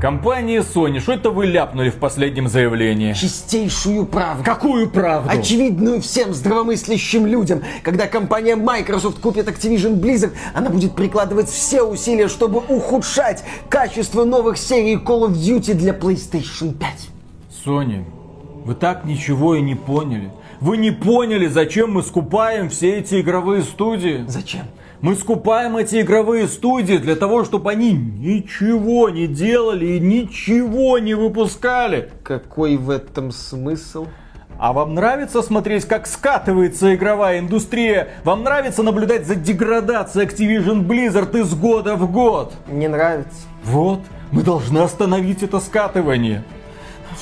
Компания Sony, что это вы ляпнули в последнем заявлении? Чистейшую правду. Какую правду? Очевидную всем здравомыслящим людям. Когда компания Microsoft купит Activision Blizzard, она будет прикладывать все усилия, чтобы ухудшать качество новых серий Call of Duty для PlayStation 5. Sony, вы так ничего и не поняли. Вы не поняли, зачем мы скупаем все эти игровые студии? Зачем? Мы скупаем эти игровые студии для того, чтобы они ничего не делали и ничего не выпускали. Какой в этом смысл? А вам нравится смотреть, как скатывается игровая индустрия? Вам нравится наблюдать за деградацией Activision Blizzard из года в год? Не нравится. Вот, мы должны остановить это скатывание.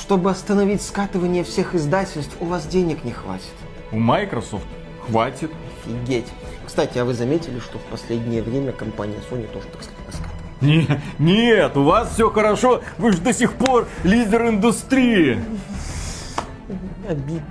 Чтобы остановить скатывание всех издательств, у вас денег не хватит. У Microsoft хватит. Офигеть. Кстати, а вы заметили, что в последнее время компания Sony тоже так сказать не, нет, у вас все хорошо, вы же до сих пор лидер индустрии. Обидно.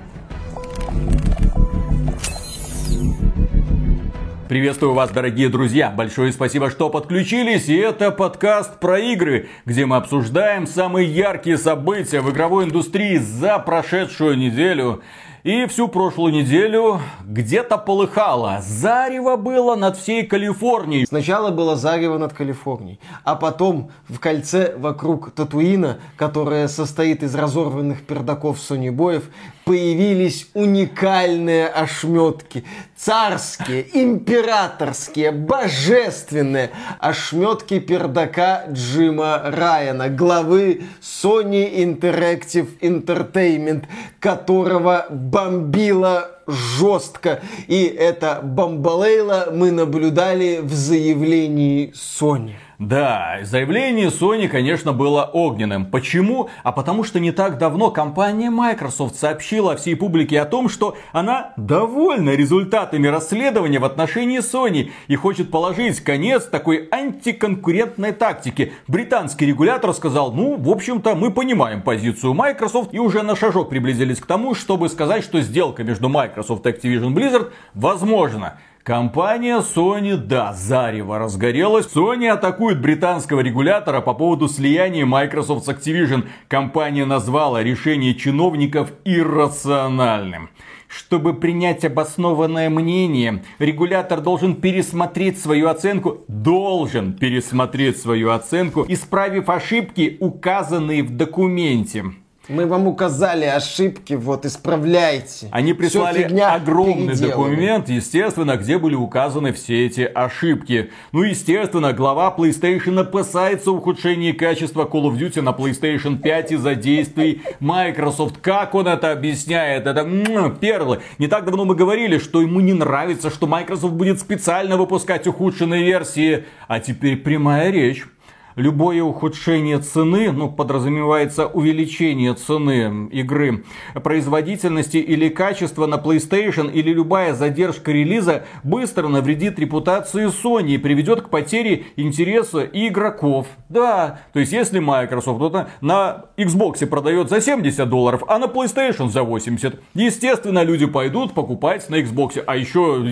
Приветствую вас, дорогие друзья! Большое спасибо, что подключились. И это подкаст про игры, где мы обсуждаем самые яркие события в игровой индустрии за прошедшую неделю. И всю прошлую неделю где-то полыхало. Зарево было над всей Калифорнией. Сначала было зарево над Калифорнией, а потом в кольце вокруг Татуина, которое состоит из разорванных пердаков сонибоев, появились уникальные ошметки. Царские, императорские, божественные ошметки пердака Джима Райана, главы Sony Interactive Entertainment, которого бомбило жестко. И это бомбалейла мы наблюдали в заявлении Sony. Да, заявление Sony, конечно, было огненным. Почему? А потому что не так давно компания Microsoft сообщила всей публике о том, что она довольна результатами расследования в отношении Sony и хочет положить конец такой антиконкурентной тактике. Британский регулятор сказал, ну, в общем-то, мы понимаем позицию Microsoft и уже на шажок приблизились к тому, чтобы сказать, что сделка между Microsoft и Activision Blizzard возможна. Компания Sony, да, зарево разгорелась. Sony атакует британского регулятора по поводу слияния Microsoft с Activision. Компания назвала решение чиновников иррациональным. Чтобы принять обоснованное мнение, регулятор должен пересмотреть свою оценку, должен пересмотреть свою оценку, исправив ошибки, указанные в документе. Мы вам указали ошибки, вот исправляйте. Они прислали огромный документ, естественно, где были указаны все эти ошибки. Ну, естественно, глава PlayStation опасается ухудшения качества Call of Duty на PlayStation 5 из-за действий Microsoft. Как он это объясняет? Это м-м, перлы. Не так давно мы говорили, что ему не нравится, что Microsoft будет специально выпускать ухудшенные версии. А теперь прямая речь любое ухудшение цены, ну, подразумевается увеличение цены игры, производительности или качества на PlayStation или любая задержка релиза быстро навредит репутации Sony и приведет к потере интереса игроков. Да, то есть если Microsoft вот, на Xbox продает за 70 долларов, а на PlayStation за 80, естественно, люди пойдут покупать на Xbox. А еще,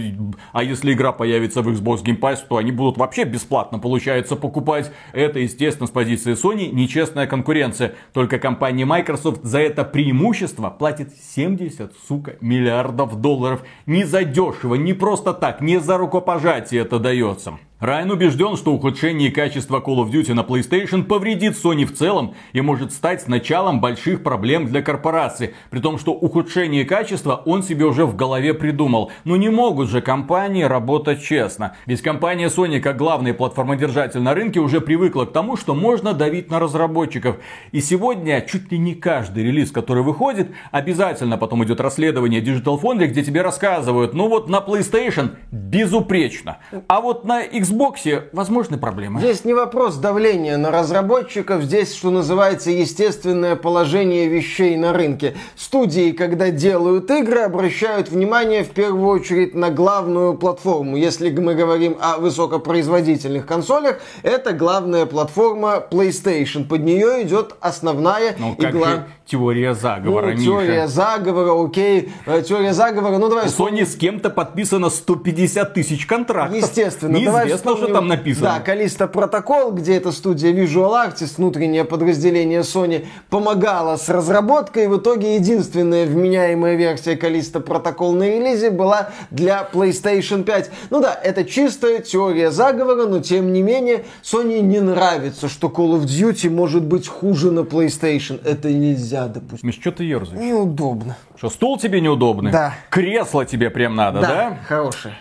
а если игра появится в Xbox Game Pass, то они будут вообще бесплатно, получается, покупать это это, естественно, с позиции Sony нечестная конкуренция. Только компания Microsoft за это преимущество платит 70, сука, миллиардов долларов. Не за дешево, не просто так, не за рукопожатие это дается. Райан убежден, что ухудшение качества Call of Duty на PlayStation повредит Sony в целом и может стать началом больших проблем для корпорации. При том, что ухудшение качества он себе уже в голове придумал. Но не могут же компании работать честно. Ведь компания Sony, как главный платформодержатель на рынке, уже привыкла к тому, что можно давить на разработчиков. И сегодня чуть ли не каждый релиз, который выходит, обязательно потом идет расследование Digital Foundry, где тебе рассказывают, ну вот на PlayStation безупречно, а вот на Xbox Xbox возможны проблемы. Здесь не вопрос давления на разработчиков, здесь, что называется, естественное положение вещей на рынке. Студии, когда делают игры, обращают внимание в первую очередь на главную платформу. Если мы говорим о высокопроизводительных консолях, это главная платформа PlayStation. Под нее идет основная ну, игла. Же теория заговора, ну, Теория заговора, окей. Э, теория заговора, ну давай... У Sony с кем-то подписано 150 тысяч контрактов. Естественно. Давай Известно, что там написано. Да, Калиста Протокол, где эта студия Visual Artists, внутреннее подразделение Sony, помогала с разработкой. В итоге единственная вменяемая версия Калиста Протокол на релизе была для PlayStation 5. Ну да, это чистая теория заговора, но тем не менее Sony не нравится, что Call of Duty может быть хуже на PlayStation. Это нельзя допустить. Миш, что ты ерзаешь? Неудобно. Что, стул тебе неудобный? Да. Кресло тебе прям надо, да? Да, хорошее.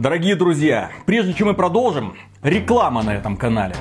Дорогие друзья, прежде чем мы продолжим, реклама на этом канале.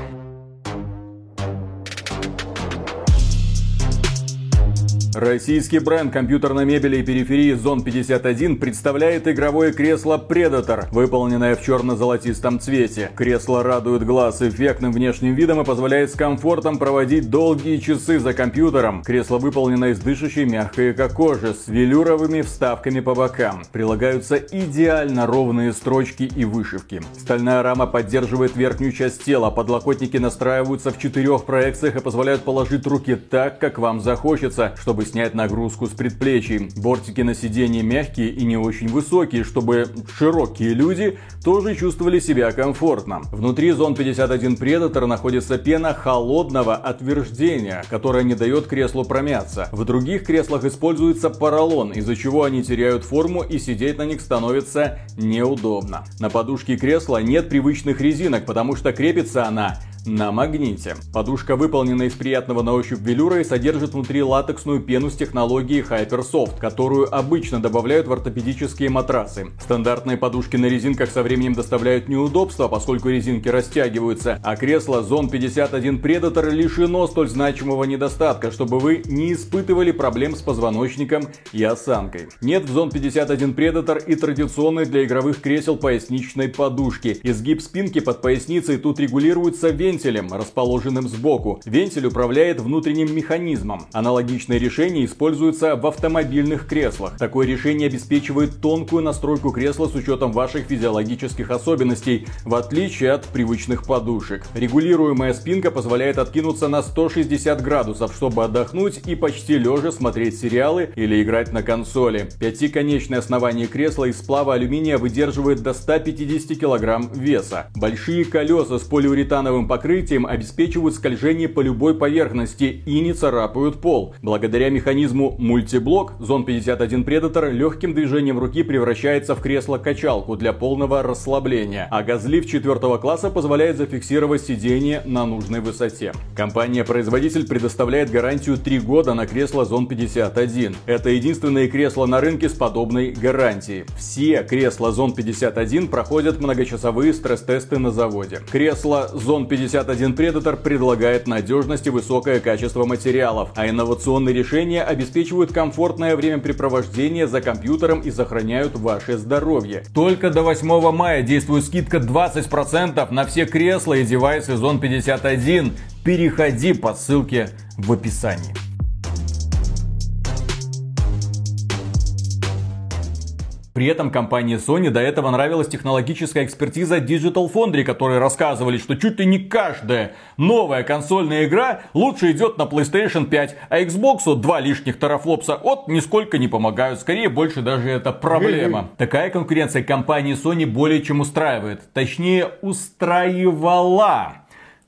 Российский бренд компьютерной мебели и периферии Zone 51 представляет игровое кресло Predator, выполненное в черно-золотистом цвете. Кресло радует глаз эффектным внешним видом и позволяет с комфортом проводить долгие часы за компьютером. Кресло выполнено из дышащей мягкой эко-кожи с велюровыми вставками по бокам. Прилагаются идеально ровные строчки и вышивки. Стальная рама поддерживает верхнюю часть тела, подлокотники настраиваются в четырех проекциях и позволяют положить руки так, как вам захочется, чтобы снять нагрузку с предплечий. Бортики на сиденье мягкие и не очень высокие, чтобы широкие люди тоже чувствовали себя комфортно. Внутри Zone 51 Predator находится пена холодного отверждения, которая не дает креслу промяться. В других креслах используется поролон, из-за чего они теряют форму и сидеть на них становится неудобно. На подушке кресла нет привычных резинок, потому что крепится она на магните. Подушка выполнена из приятного на ощупь велюра и содержит внутри латексную пену с технологией Hypersoft, которую обычно добавляют в ортопедические матрасы. Стандартные подушки на резинках со временем доставляют неудобства, поскольку резинки растягиваются, а кресло Zone 51 Predator лишено столь значимого недостатка, чтобы вы не испытывали проблем с позвоночником и осанкой. Нет в Zone 51 Predator и традиционной для игровых кресел поясничной подушки. Изгиб спинки под поясницей тут регулируется вентилем расположенным сбоку. Вентиль управляет внутренним механизмом. Аналогичное решение используется в автомобильных креслах. Такое решение обеспечивает тонкую настройку кресла с учетом ваших физиологических особенностей, в отличие от привычных подушек. Регулируемая спинка позволяет откинуться на 160 градусов, чтобы отдохнуть и почти лежа смотреть сериалы или играть на консоли. Пятиконечное основание кресла из сплава алюминия выдерживает до 150 кг веса. Большие колеса с полиуретановым покрытием обеспечивают скольжение по любой поверхности и не царапают пол. Благодаря механизму мультиблок Zone 51 Predator легким движением руки превращается в кресло-качалку для полного расслабления, а газлифт четвертого класса позволяет зафиксировать сиденье на нужной высоте. Компания-производитель предоставляет гарантию 3 года на кресло Zone 51. Это единственное кресло на рынке с подобной гарантией. Все кресла Zone 51 проходят многочасовые стресс-тесты на заводе. Кресло Zone 51 61 Predator предлагает надежность и высокое качество материалов, а инновационные решения обеспечивают комфортное времяпрепровождение за компьютером и сохраняют ваше здоровье. Только до 8 мая действует скидка 20% на все кресла и девайсы Zone 51. Переходи по ссылке в описании. При этом компании Sony до этого нравилась технологическая экспертиза Digital Foundry, которые рассказывали, что чуть ли не каждая новая консольная игра лучше идет на PlayStation 5, а Xbox два лишних тарафлопса от нисколько не помогают. Скорее, больше даже это проблема. Такая конкуренция компании Sony более чем устраивает. Точнее, устраивала.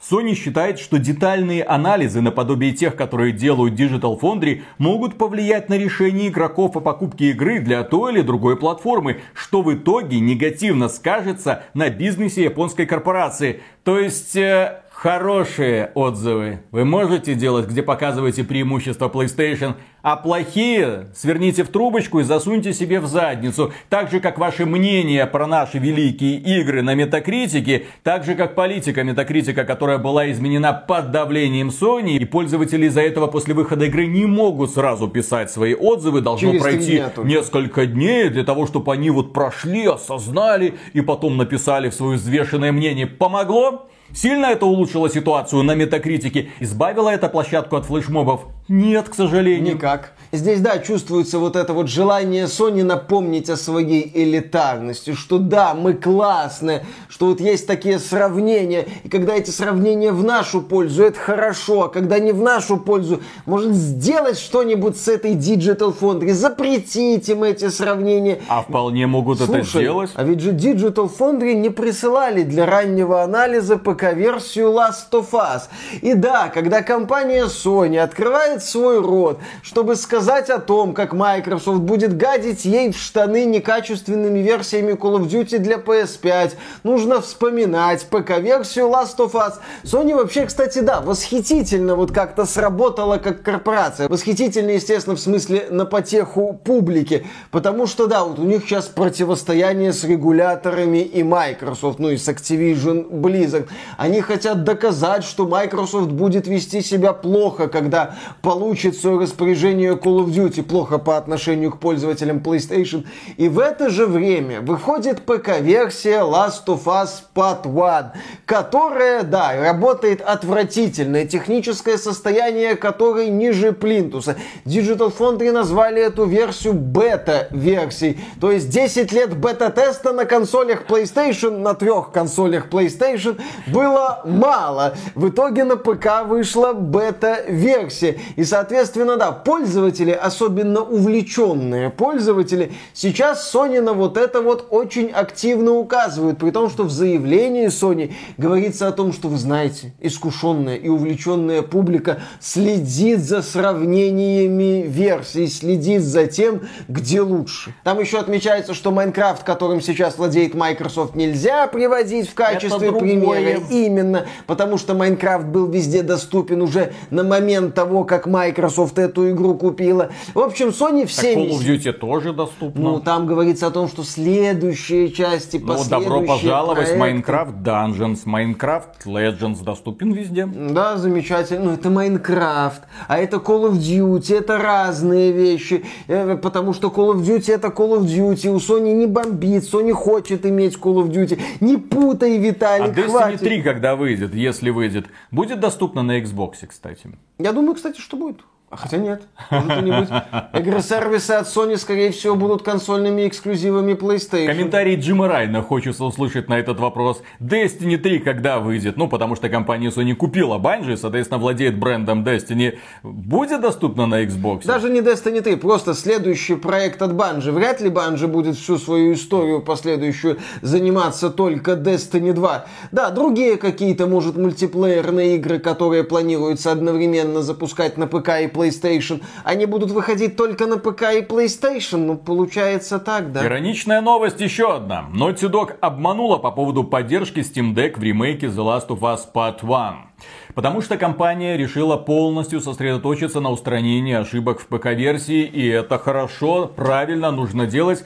Sony считает, что детальные анализы наподобие тех, которые делают Digital Foundry, могут повлиять на решение игроков о покупке игры для той или другой платформы, что в итоге негативно скажется на бизнесе японской корпорации. То есть... Э, Хорошие отзывы вы можете делать, где показываете преимущества PlayStation, а плохие сверните в трубочку и засуньте себе в задницу. Так же, как ваше мнение про наши великие игры на Метакритике, так же, как политика Метакритика, которая была изменена под давлением Sony, и пользователи из-за этого после выхода игры не могут сразу писать свои отзывы, должно Через пройти несколько дней для того, чтобы они вот прошли, осознали и потом написали в свое взвешенное мнение. Помогло? Сильно это улучшило ситуацию на метакритике? Избавило это площадку от флешмобов? Нет, к сожалению. Никак. Здесь, да, чувствуется вот это вот желание Sony напомнить о своей элитарности, что да, мы классные, что вот есть такие сравнения, и когда эти сравнения в нашу пользу, это хорошо, а когда не в нашу пользу, может сделать что-нибудь с этой Digital Foundry, запретить им эти сравнения. А вполне могут Слушай, это сделать. А ведь же Digital Foundry не присылали для раннего анализа ПК-версию Last of Us. И да, когда компания Sony открывает свой рот, чтобы сказать, о том, как Microsoft будет гадить ей в штаны некачественными версиями Call of Duty для PS5. Нужно вспоминать ПК-версию Last of Us. Sony вообще, кстати, да, восхитительно вот как-то сработала как корпорация. Восхитительно, естественно, в смысле на потеху публики. Потому что, да, вот у них сейчас противостояние с регуляторами и Microsoft, ну и с Activision Blizzard. Они хотят доказать, что Microsoft будет вести себя плохо, когда получит в свое распоряжение Call of Duty плохо по отношению к пользователям PlayStation. И в это же время выходит ПК-версия Last of Us Part 1, которая, да, работает отвратительно. Техническое состояние которой ниже плинтуса. Digital Foundry назвали эту версию бета-версией. То есть 10 лет бета-теста на консолях PlayStation, на трех консолях PlayStation было мало. В итоге на ПК вышла бета-версия. И, соответственно, да, пользователи особенно увлеченные пользователи, сейчас Sony на вот это вот очень активно указывают, при том, что в заявлении Sony говорится о том, что вы знаете, искушенная и увлеченная публика следит за сравнениями версий, следит за тем, где лучше. Там еще отмечается, что Майнкрафт, которым сейчас владеет Microsoft, нельзя приводить в качестве примера. Именно, потому что Майнкрафт был везде доступен уже на момент того, как Microsoft эту игру купил говорила. В общем, Sony всеми... Так Call of Duty тоже доступно. Ну, там говорится о том, что следующие части, Ну, добро пожаловать в Minecraft Dungeons, Minecraft Legends доступен везде. Да, замечательно. Ну, это Minecraft, а это Call of Duty, это разные вещи. Э, потому что Call of Duty это Call of Duty. У Sony не бомбит, Sony хочет иметь Call of Duty. Не путай, Виталий, А Destiny хватит. 3, когда выйдет, если выйдет, будет доступно на Xbox, кстати? Я думаю, кстати, что будет. А хотя нет, может и не быть. Игры-сервисы от Sony, скорее всего, будут консольными эксклюзивами PlayStation. Комментарий Джима Райна хочется услышать на этот вопрос. Destiny 3 когда выйдет? Ну, потому что компания Sony купила Bungie, соответственно, владеет брендом Destiny. Будет доступно на Xbox? Даже не Destiny 3, просто следующий проект от Bungie. Вряд ли Bungie будет всю свою историю последующую заниматься только Destiny 2. Да, другие какие-то, может, мультиплеерные игры, которые планируется одновременно запускать на ПК и PlayStation PlayStation, они будут выходить только на ПК и PlayStation. Ну, получается так, да. Ироничная новость еще одна. Naughty Dog обманула по поводу поддержки Steam Deck в ремейке The Last of Us Part 1. Потому что компания решила полностью сосредоточиться на устранении ошибок в ПК-версии, и это хорошо, правильно, нужно делать.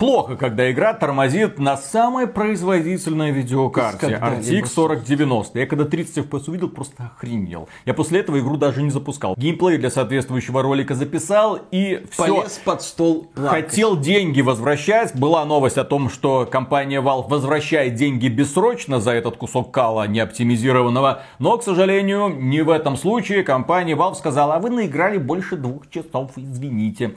Плохо, когда игра тормозит на самой производительной видеокарте RTX 4090. Я когда 30 FPS увидел, просто охренел. Я после этого игру даже не запускал. Геймплей для соответствующего ролика записал и все. Полез под стол плакать. Хотел деньги возвращать. Была новость о том, что компания Valve возвращает деньги бессрочно за этот кусок кала неоптимизированного. Но, к сожалению, не в этом случае. Компания Valve сказала, а вы наиграли больше двух часов, извините.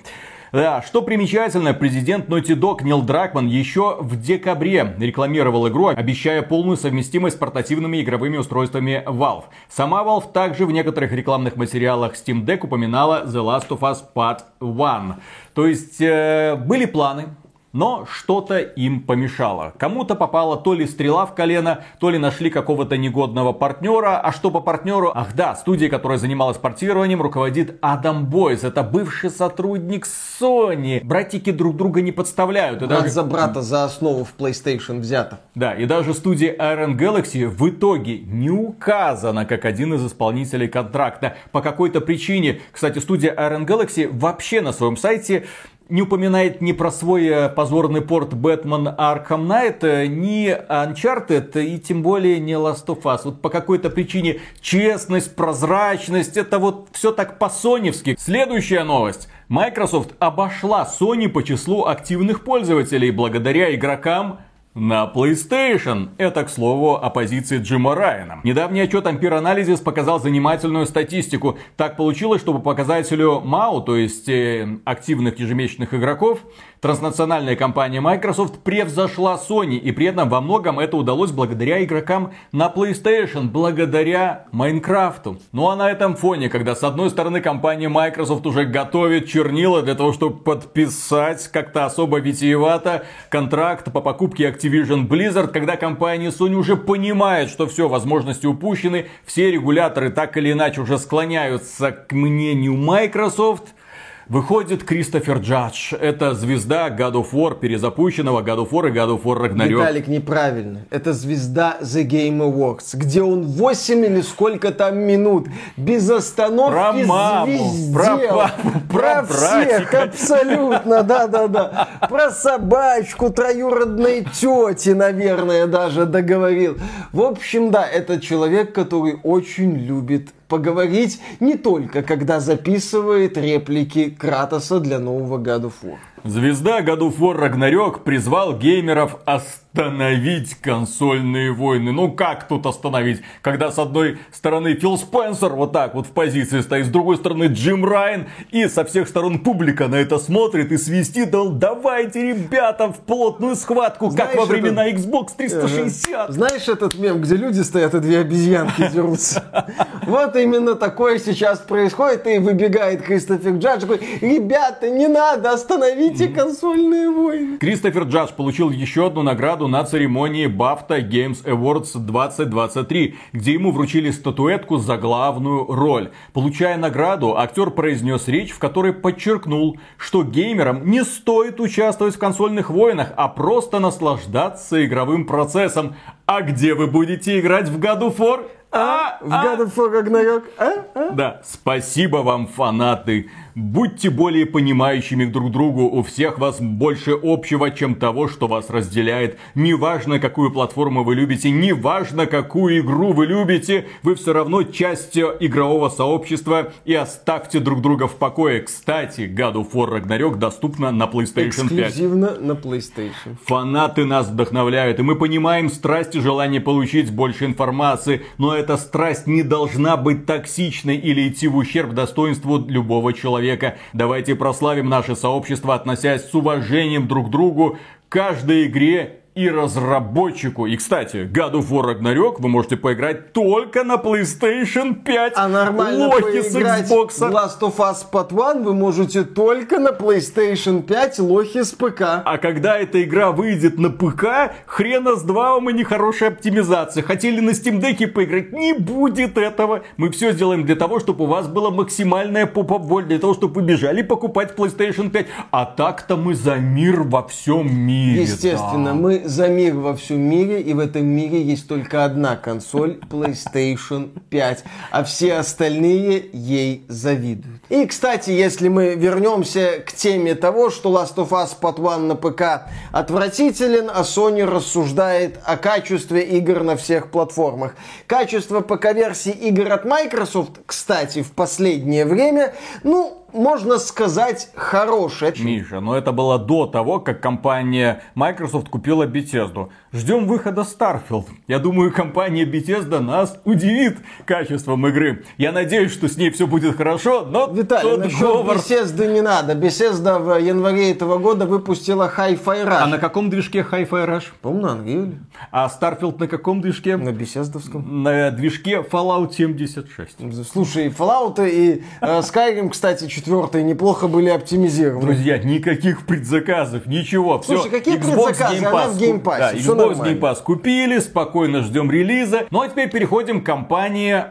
Да, что примечательно, президент Naughty Dog Нил Дракман еще в декабре рекламировал игру, обещая полную совместимость с портативными игровыми устройствами Valve. Сама Valve также в некоторых рекламных материалах Steam Deck упоминала The Last of Us Part 1. То есть э, были планы, но что-то им помешало. Кому-то попала то ли стрела в колено, то ли нашли какого-то негодного партнера. А что по партнеру? Ах да, студия, которая занималась портированием, руководит Адам Бойс. Это бывший сотрудник Sony. Братики друг друга не подставляют. И Брат даже... за брата за основу в PlayStation взято. Да, и даже студия Iron Galaxy в итоге не указана как один из исполнителей контракта. По какой-то причине, кстати, студия Iron Galaxy вообще на своем сайте не упоминает ни про свой э, позорный порт Бэтмен Arkham Knight, э, ни Uncharted и тем более не Last of Us. Вот по какой-то причине честность, прозрачность, это вот все так по-соневски. Следующая новость. Microsoft обошла Sony по числу активных пользователей благодаря игрокам на PlayStation. Это, к слову, о позиции Джима Райана. Недавний отчет Ampere Analysis показал занимательную статистику. Так получилось, что по показателю МАУ, то есть э, активных ежемесячных игроков, Транснациональная компания Microsoft превзошла Sony, и при этом во многом это удалось благодаря игрокам на PlayStation, благодаря Майнкрафту. Ну а на этом фоне, когда с одной стороны компания Microsoft уже готовит чернила для того, чтобы подписать как-то особо витиевато контракт по покупке Activision Blizzard, когда компания Sony уже понимает, что все, возможности упущены, все регуляторы так или иначе уже склоняются к мнению Microsoft – Выходит Кристофер Джадж. Это звезда God of War, перезапущенного God of War и God of War Ragnarok. Виталик, неправильно. Это звезда The Game Awards, где он 8 или сколько там минут без остановки про маму, звездел. Про папу, про, про всех, абсолютно, да-да-да. Про собачку троюродной тети, наверное, даже договорил. В общем, да, это человек, который очень любит поговорить не только когда записывает реплики Кратоса для нового God of War. Звезда God of War Ragnarok призвал геймеров остановить консольные войны. Ну как тут остановить, когда с одной стороны Фил Спенсер вот так вот в позиции стоит, с другой стороны Джим Райан, и со всех сторон публика на это смотрит и свистит, да давайте, ребята, в плотную схватку, Знаешь, как во времена это... Xbox 360. Знаешь этот мем, где люди стоят и две обезьянки дерутся? Вот именно такое сейчас происходит, и выбегает Кристофер Джадж, такой, ребята, не надо, остановить эти консольные войны. Кристофер Джадж получил еще одну награду на церемонии BAFTA Games Awards 2023, где ему вручили статуэтку за главную роль. Получая награду, актер произнес речь, в которой подчеркнул, что геймерам не стоит участвовать в консольных войнах, а просто наслаждаться игровым процессом. А где вы будете играть в God of War? А, в God of War Ragnarok? А? А? Да, спасибо вам, фанаты. Будьте более понимающими друг другу, у всех вас больше общего, чем того, что вас разделяет. Неважно, какую платформу вы любите, неважно, какую игру вы любите, вы все равно часть игрового сообщества и оставьте друг друга в покое. Кстати, God of War Ragnarok доступна на PlayStation 5. Эксклюзивно на PlayStation. Фанаты нас вдохновляют, и мы понимаем страсть и желание получить больше информации, но эта страсть не должна быть токсичной или идти в ущерб достоинству любого человека человека. Давайте прославим наше сообщество, относясь с уважением друг к другу, каждой игре и разработчику. И, кстати, God of War Ragnarok вы можете поиграть только на PlayStation 5. А нормально Лохи с Xbox. Last of Us Part 1 вы можете только на PlayStation 5, лохи с ПК. А когда эта игра выйдет на ПК, хрена с два вам и нехорошая оптимизация. Хотели на Steam Deck поиграть? Не будет этого. Мы все сделаем для того, чтобы у вас была максимальная попа-боль, для того, чтобы вы бежали покупать PlayStation 5. А так-то мы за мир во всем мире. Естественно, да. мы за мир во всем мире, и в этом мире есть только одна консоль PlayStation 5, а все остальные ей завидуют. И, кстати, если мы вернемся к теме того, что Last of Us Part 1 на ПК отвратителен, а Sony рассуждает о качестве игр на всех платформах. Качество ПК-версии игр от Microsoft, кстати, в последнее время, ну, можно сказать, хорошая. Миша, но это было до того, как компания Microsoft купила Bethesda. Ждем выхода Starfield. Я думаю, компания Bethesda нас удивит качеством игры. Я надеюсь, что с ней все будет хорошо, но Виталий, тот насчет говор... Bethesda не надо. Bethesda в январе этого года выпустила Hi-Fi Rush. А на каком движке Hi-Fi Rush? По-моему, на Unreal. А Starfield на каком движке? На Bethesda. На движке Fallout 76. Слушай, Fallout и э, Skyrim, кстати, четвертые неплохо были оптимизированы. Друзья, никаких предзаказов, ничего. Слушай, все, какие Xbox предзаказы? Game Pass, Она в Game Pass. Да, Xbox нормально. Game Pass купили, спокойно ждем релиза. Ну а теперь переходим к компании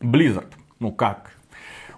Blizzard. Ну как?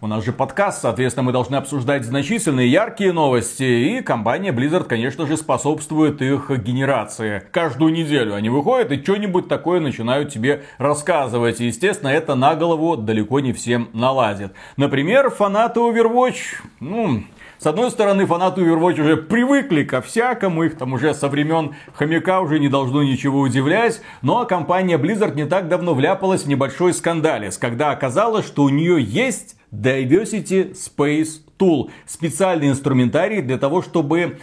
У нас же подкаст, соответственно, мы должны обсуждать значительные яркие новости. И компания Blizzard, конечно же, способствует их генерации. Каждую неделю они выходят и что-нибудь такое начинают тебе рассказывать. И, естественно, это на голову далеко не всем наладит. Например, фанаты Overwatch, ну, с одной стороны, фанаты Overwatch уже привыкли ко всякому, их там уже со времен хомяка уже не должно ничего удивлять. Но компания Blizzard не так давно вляпалась в небольшой скандалец, когда оказалось, что у нее есть Diversity Space Tool. Специальный инструментарий для того, чтобы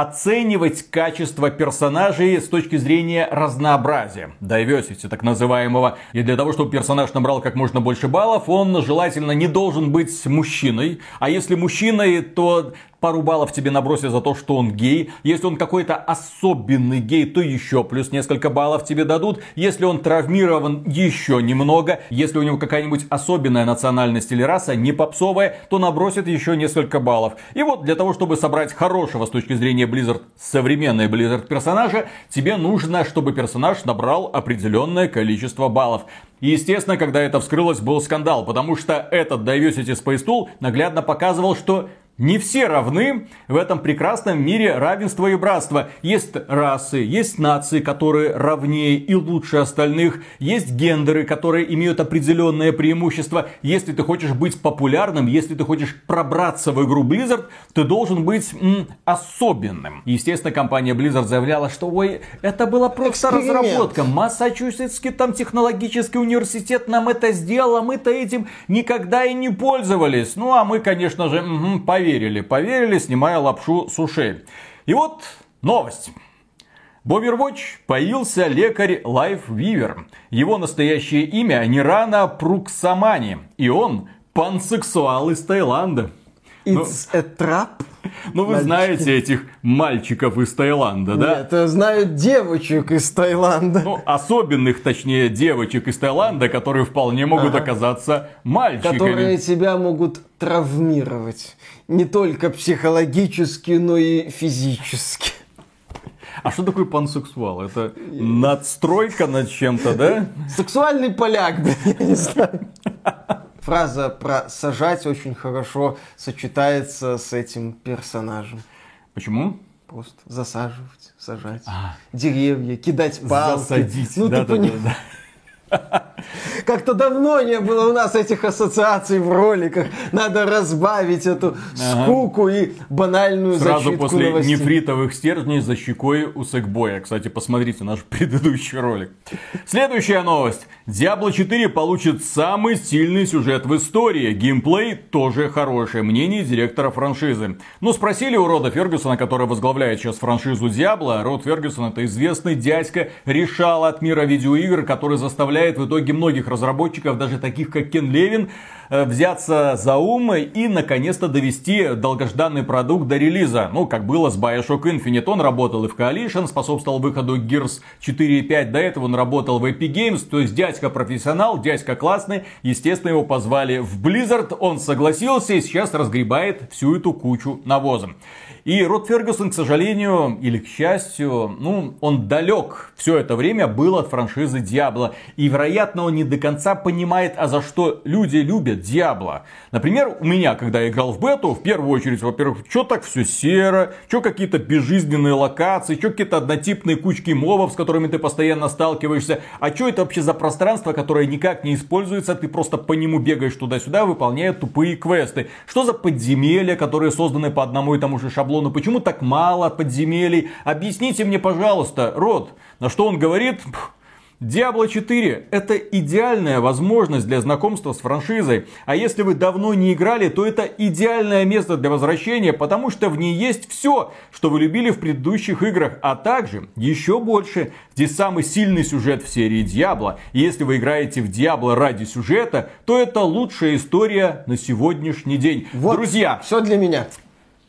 оценивать качество персонажей с точки зрения разнообразия, diversity так называемого. И для того, чтобы персонаж набрал как можно больше баллов, он желательно не должен быть мужчиной. А если мужчиной, то пару баллов тебе набросят за то, что он гей. Если он какой-то особенный гей, то еще плюс несколько баллов тебе дадут. Если он травмирован, еще немного. Если у него какая-нибудь особенная национальность или раса, не попсовая, то набросят еще несколько баллов. И вот для того, чтобы собрать хорошего с точки зрения Blizzard, современный Blizzard персонажа, тебе нужно, чтобы персонаж набрал определенное количество баллов. И естественно, когда это вскрылось, был скандал, потому что этот Diversity Space Tool наглядно показывал, что не все равны в этом прекрасном мире равенства и братства. Есть расы, есть нации, которые равнее и лучше остальных. Есть гендеры, которые имеют определенное преимущество. Если ты хочешь быть популярным, если ты хочешь пробраться в игру Blizzard, ты должен быть м, особенным. Естественно, компания Blizzard заявляла, что ой, это была просто Эксперимент. разработка. Массачусетский там технологический университет нам это сделал, а мы-то этим никогда и не пользовались. Ну а мы, конечно же, угу, поверили поверили, поверили, снимая лапшу с ушей. И вот новость. В Overwatch появился лекарь Lifeweaver. Его настоящее имя Нирана Пруксамани. И он пансексуал из Таиланда. It's ну, a trap? Ну, вы Мальчики. знаете этих мальчиков из Таиланда, да? Нет, знают девочек из Таиланда. Ну, особенных, точнее, девочек из Таиланда, которые вполне могут ага. оказаться мальчиками. Которые тебя могут травмировать не только психологически, но и физически. А что такое пансексуал? Это надстройка над чем-то, да? Сексуальный поляк, да, я не знаю. Фраза про сажать очень хорошо сочетается с этим персонажем. Почему? Просто засаживать, сажать. А. Деревья, кидать палки. Засадить. Ну, да, ты да, поним... да, да. Как-то давно не было у нас этих ассоциаций в роликах. Надо разбавить эту ага. скуку и банальную Сразу после новостей. нефритовых стержней за щекой у Сэкбоя. Кстати, посмотрите наш предыдущий ролик. Следующая новость. Diablo 4 получит самый сильный сюжет в истории. Геймплей тоже хороший. Мнение директора франшизы. Ну, спросили у Рода Фергюсона, который возглавляет сейчас франшизу Diablo. Род Фергюсон это известный дядька, решал от мира видеоигр, который заставляет в итоге многих разработчиков, даже таких как Кен Левин, э, взяться за ум и наконец-то довести долгожданный продукт до релиза. Ну, как было с Bioshock Infinite. Он работал и в Coalition, способствовал выходу Gears 4 и 5. До этого он работал в Epic Games. То есть дядька профессионал, дядька классный. Естественно, его позвали в Blizzard. Он согласился и сейчас разгребает всю эту кучу навоза. И Рот Фергюсон, к сожалению, или к счастью, ну, он далек все это время был от франшизы Диабло. И, вероятно, он не до конца понимает, а за что люди любят Диабло. Например, у меня, когда я играл в бету, в первую очередь, во-первых, что так все серо, что какие-то безжизненные локации, что какие-то однотипные кучки мобов, с которыми ты постоянно сталкиваешься, а что это вообще за пространство, которое никак не используется, ты просто по нему бегаешь туда-сюда, выполняя тупые квесты. Что за подземелья, которые созданы по одному и тому же шаблону но почему так мало подземелий? Объясните мне, пожалуйста, Род. На что он говорит? Diablo 4 это идеальная возможность для знакомства с франшизой. А если вы давно не играли, то это идеальное место для возвращения, потому что в ней есть все, что вы любили в предыдущих играх, а также еще больше. Здесь самый сильный сюжет в серии Diablo. И если вы играете в Diablo ради сюжета, то это лучшая история на сегодняшний день. Вот, Друзья, все для меня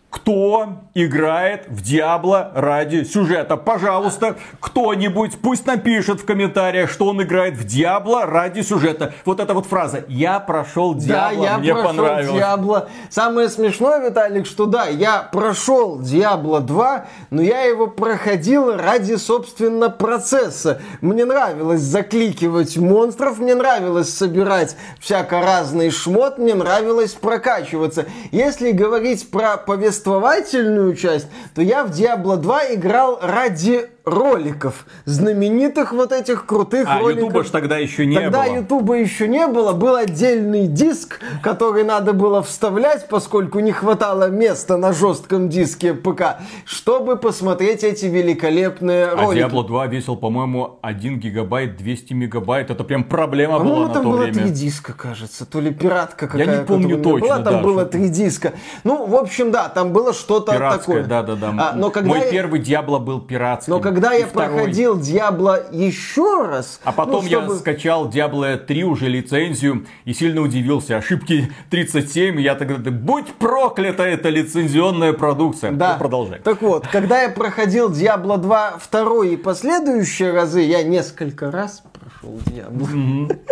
кто играет в Диабло ради сюжета. Пожалуйста, кто-нибудь пусть напишет в комментариях, что он играет в Диабло ради сюжета. Вот эта вот фраза «Я прошел Диабло, да, я мне прошел понравилось». Диабло. Самое смешное, Виталик, что да, я прошел Диабло 2, но я его проходил ради, собственно, процесса. Мне нравилось закликивать монстров, мне нравилось собирать всяко разный шмот, мне нравилось прокачиваться. Если говорить про повествование повествовательную часть, то я в Diablo 2 играл ради роликов, знаменитых вот этих крутых а, роликов. Ютуба ж тогда еще не тогда было. Ютуба еще не было, был отдельный диск, который надо было вставлять, поскольку не хватало места на жестком диске ПК, чтобы посмотреть эти великолепные а ролики. Diablo 2 весил, по-моему, 1 гигабайт, 200 мегабайт. Это прям проблема была на там то было время. три диска, кажется, то ли пиратка какая-то. Я не помню точно, была, там да, было три диска. Ну, в общем, да, там было что-то такое. да-да-да. А, но когда Мой первый Диабло был пиратский. Но когда И я второй. проходил Диабло еще раз, А потом ну, я чтобы- скачал Diablo 3 уже лицензию и сильно удивился. Ошибки 37, я тогда, да будь проклята эта лицензионная продукция. Да. Ну, продолжай. Так вот, когда я проходил Diablo 2 второй и последующие разы, я несколько раз прошел Diablo.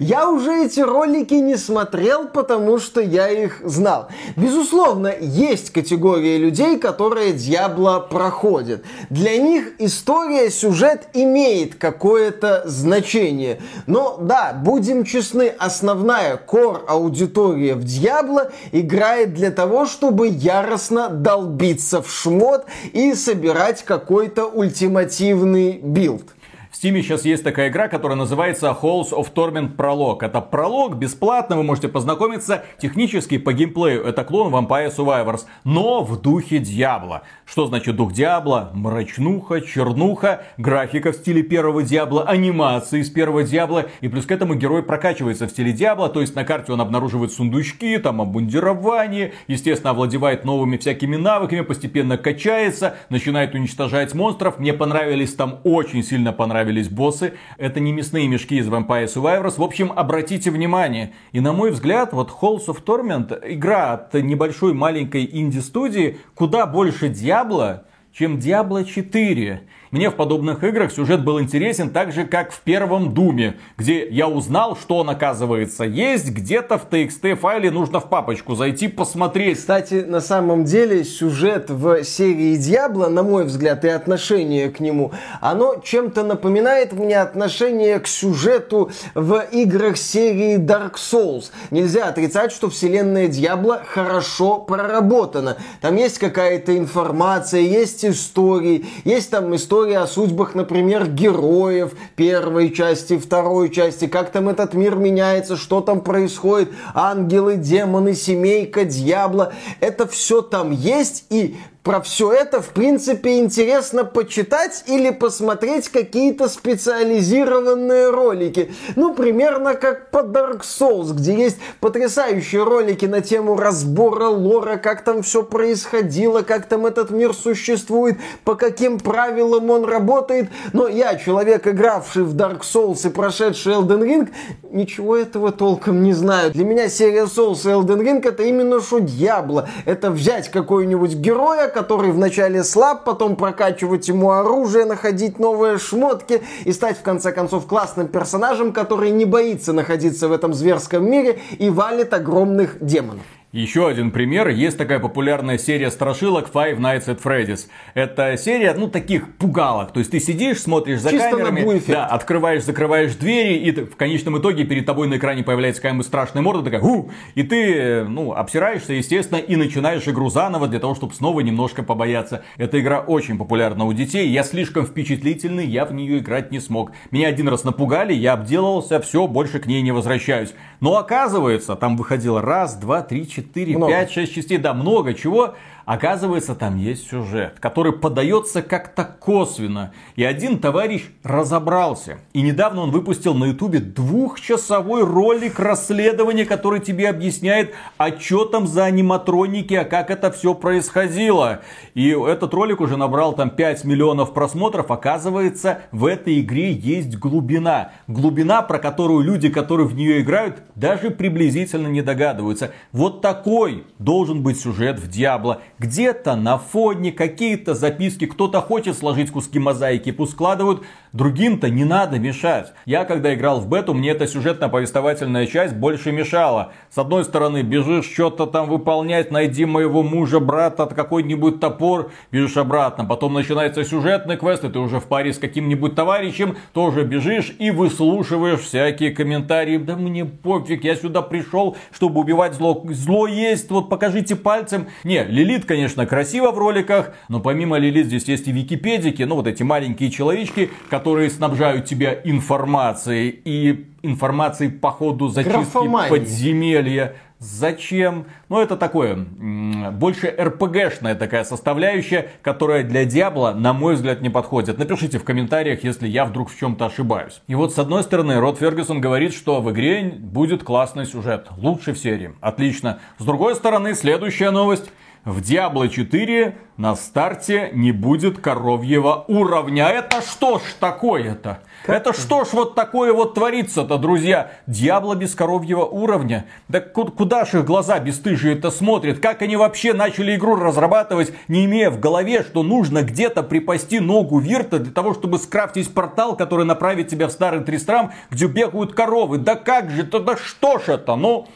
Я уже эти ролики не смотрел, потому что я их знал. Безусловно, есть категория людей, которые Diablo проходят. Для них история, сюжет имеет какое-то значение. Но да, будем честны, основная core аудитория в Diablo играет для того, чтобы яростно долбиться в шмот и собирать какой-то ультимативный билд. В Steam сейчас есть такая игра, которая называется Halls of Torment Prologue. Это пролог, бесплатно, вы можете познакомиться технически по геймплею. Это клон Vampire Survivors, но в духе Диабло. Что значит дух Диабло? Мрачнуха, чернуха, графика в стиле первого Диабло, анимации из первого Диабло. И плюс к этому герой прокачивается в стиле Диабло, то есть на карте он обнаруживает сундучки, там обмундирование, естественно, овладевает новыми всякими навыками, постепенно качается, начинает уничтожать монстров. Мне понравились там очень сильно понравились боссы. Это не мясные мешки из Vampire Survivors. В общем, обратите внимание. И на мой взгляд, вот Halls of Torment, игра от небольшой маленькой инди-студии, куда больше Диабло, чем Diablo 4. Мне в подобных играх сюжет был интересен так же, как в первом Думе, где я узнал, что он, оказывается, есть где-то в TXT файле, нужно в папочку зайти посмотреть. Кстати, на самом деле сюжет в серии Диабло, на мой взгляд, и отношение к нему, оно чем-то напоминает мне отношение к сюжету в играх серии Dark Souls. Нельзя отрицать, что вселенная Диабло хорошо проработана. Там есть какая-то информация, есть истории, есть там история о судьбах, например, героев первой части, второй части, как там этот мир меняется, что там происходит, ангелы, демоны, семейка, дьявола. Это все там есть, и про все это, в принципе, интересно почитать или посмотреть какие-то специализированные ролики. Ну, примерно как по Dark Souls, где есть потрясающие ролики на тему разбора лора, как там все происходило, как там этот мир существует, по каким правилам он работает. Но я, человек, игравший в Dark Souls и прошедший Elden Ring, ничего этого толком не знаю. Для меня серия Souls и Elden Ring это именно что Дьябло. Это взять какой-нибудь героя, который вначале слаб, потом прокачивать ему оружие, находить новые шмотки и стать в конце концов классным персонажем, который не боится находиться в этом зверском мире и валит огромных демонов. Еще один пример. Есть такая популярная серия страшилок Five Nights at Freddy's. Это серия, ну, таких пугалок. То есть ты сидишь, смотришь за Чисто камерами, да, открываешь, закрываешь двери, и ты- в конечном итоге перед тобой на экране появляется какая-нибудь страшная морда, такая, ху, и ты, ну, обсираешься, естественно, и начинаешь игру заново для того, чтобы снова немножко побояться. Эта игра очень популярна у детей, я слишком впечатлительный, я в нее играть не смог. Меня один раз напугали, я обделался, все, больше к ней не возвращаюсь. Но оказывается, там выходило раз, два, три, четыре, Много. пять, шесть частей, да, много чего. Оказывается, там есть сюжет, который подается как-то косвенно. И один товарищ разобрался. И недавно он выпустил на ютубе двухчасовой ролик расследования, который тебе объясняет, а что там за аниматроники, а как это все происходило. И этот ролик уже набрал там 5 миллионов просмотров. Оказывается, в этой игре есть глубина. Глубина, про которую люди, которые в нее играют, даже приблизительно не догадываются. Вот такой должен быть сюжет в Диабло. Где-то на фоне какие-то записки, кто-то хочет сложить куски мозаики, пусть складывают. Другим-то не надо мешать. Я, когда играл в бету, мне эта сюжетно-повествовательная часть больше мешала. С одной стороны, бежишь что-то там выполнять, найди моего мужа, брата, какой-нибудь топор, бежишь обратно. Потом начинается сюжетный квест, и ты уже в паре с каким-нибудь товарищем, тоже бежишь и выслушиваешь всякие комментарии. Да мне пофиг, я сюда пришел, чтобы убивать зло. Зло есть, вот покажите пальцем. Не, Лилит, конечно, красиво в роликах, но помимо Лилит здесь есть и википедики, ну вот эти маленькие человечки, которые снабжают тебя информацией и информацией по ходу зачистки Графомания. подземелья. Зачем? Ну, это такое, больше РПГшная такая составляющая, которая для Диабла, на мой взгляд, не подходит. Напишите в комментариях, если я вдруг в чем-то ошибаюсь. И вот, с одной стороны, Род Фергюсон говорит, что в игре будет классный сюжет, лучший в серии. Отлично. С другой стороны, следующая новость. В Diablo 4 на старте не будет коровьего уровня. Это что ж такое-то? Это что ж вот такое вот творится-то, друзья? Диабло без коровьего уровня. Да куда ж их глаза бесстыжие это смотрят? Как они вообще начали игру разрабатывать, не имея в голове, что нужно где-то припасти ногу Вирта для того, чтобы скрафтить портал, который направит тебя в старый Тристрам, где бегают коровы? Да как же это? Да что ж это? Ну...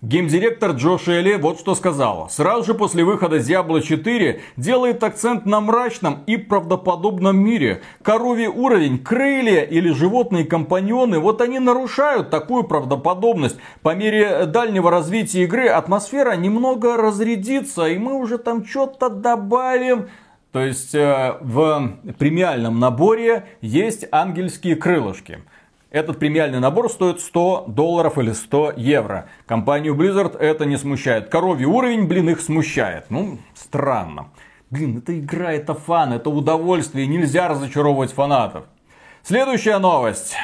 Геймдиректор Джош Элли вот что сказал. Сразу же после выхода Diablo 4 делает акцент на мрачном и правдоподобном мире. Коровий уровень, крылья или животные компаньоны, вот они нарушают такую правдоподобность. По мере дальнего развития игры атмосфера немного разрядится, и мы уже там что-то добавим. То есть э, в премиальном наборе есть ангельские крылышки. Этот премиальный набор стоит 100 долларов или 100 евро. Компанию Blizzard это не смущает. Коровий уровень, блин, их смущает. Ну, странно. Блин, это игра, это фан, это удовольствие. Нельзя разочаровывать фанатов. Следующая новость.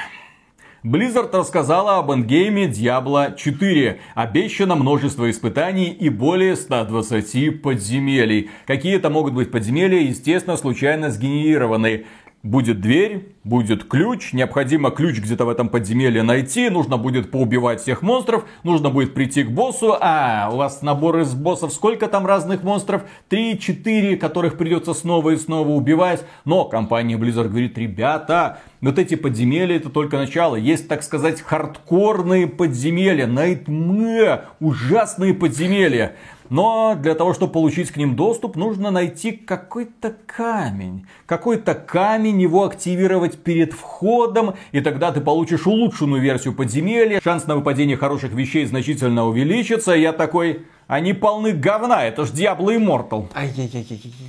Blizzard рассказала об эндгейме Diablo 4. Обещано множество испытаний и более 120 подземелий. Какие это могут быть подземелья, естественно, случайно сгенерированные. Будет дверь, будет ключ, необходимо ключ где-то в этом подземелье найти, нужно будет поубивать всех монстров, нужно будет прийти к боссу, а у вас набор из боссов, сколько там разных монстров? Три-четыре, которых придется снова и снова убивать, но компания Blizzard говорит, ребята, вот эти подземелья это только начало, есть, так сказать, хардкорные подземелья, Nightmare, ужасные подземелья. Но для того, чтобы получить к ним доступ, нужно найти какой-то камень. Какой-то камень, его активировать перед входом, и тогда ты получишь улучшенную версию подземелья. Шанс на выпадение хороших вещей значительно увеличится. Я такой, они полны говна, это ж Diablo Immortal.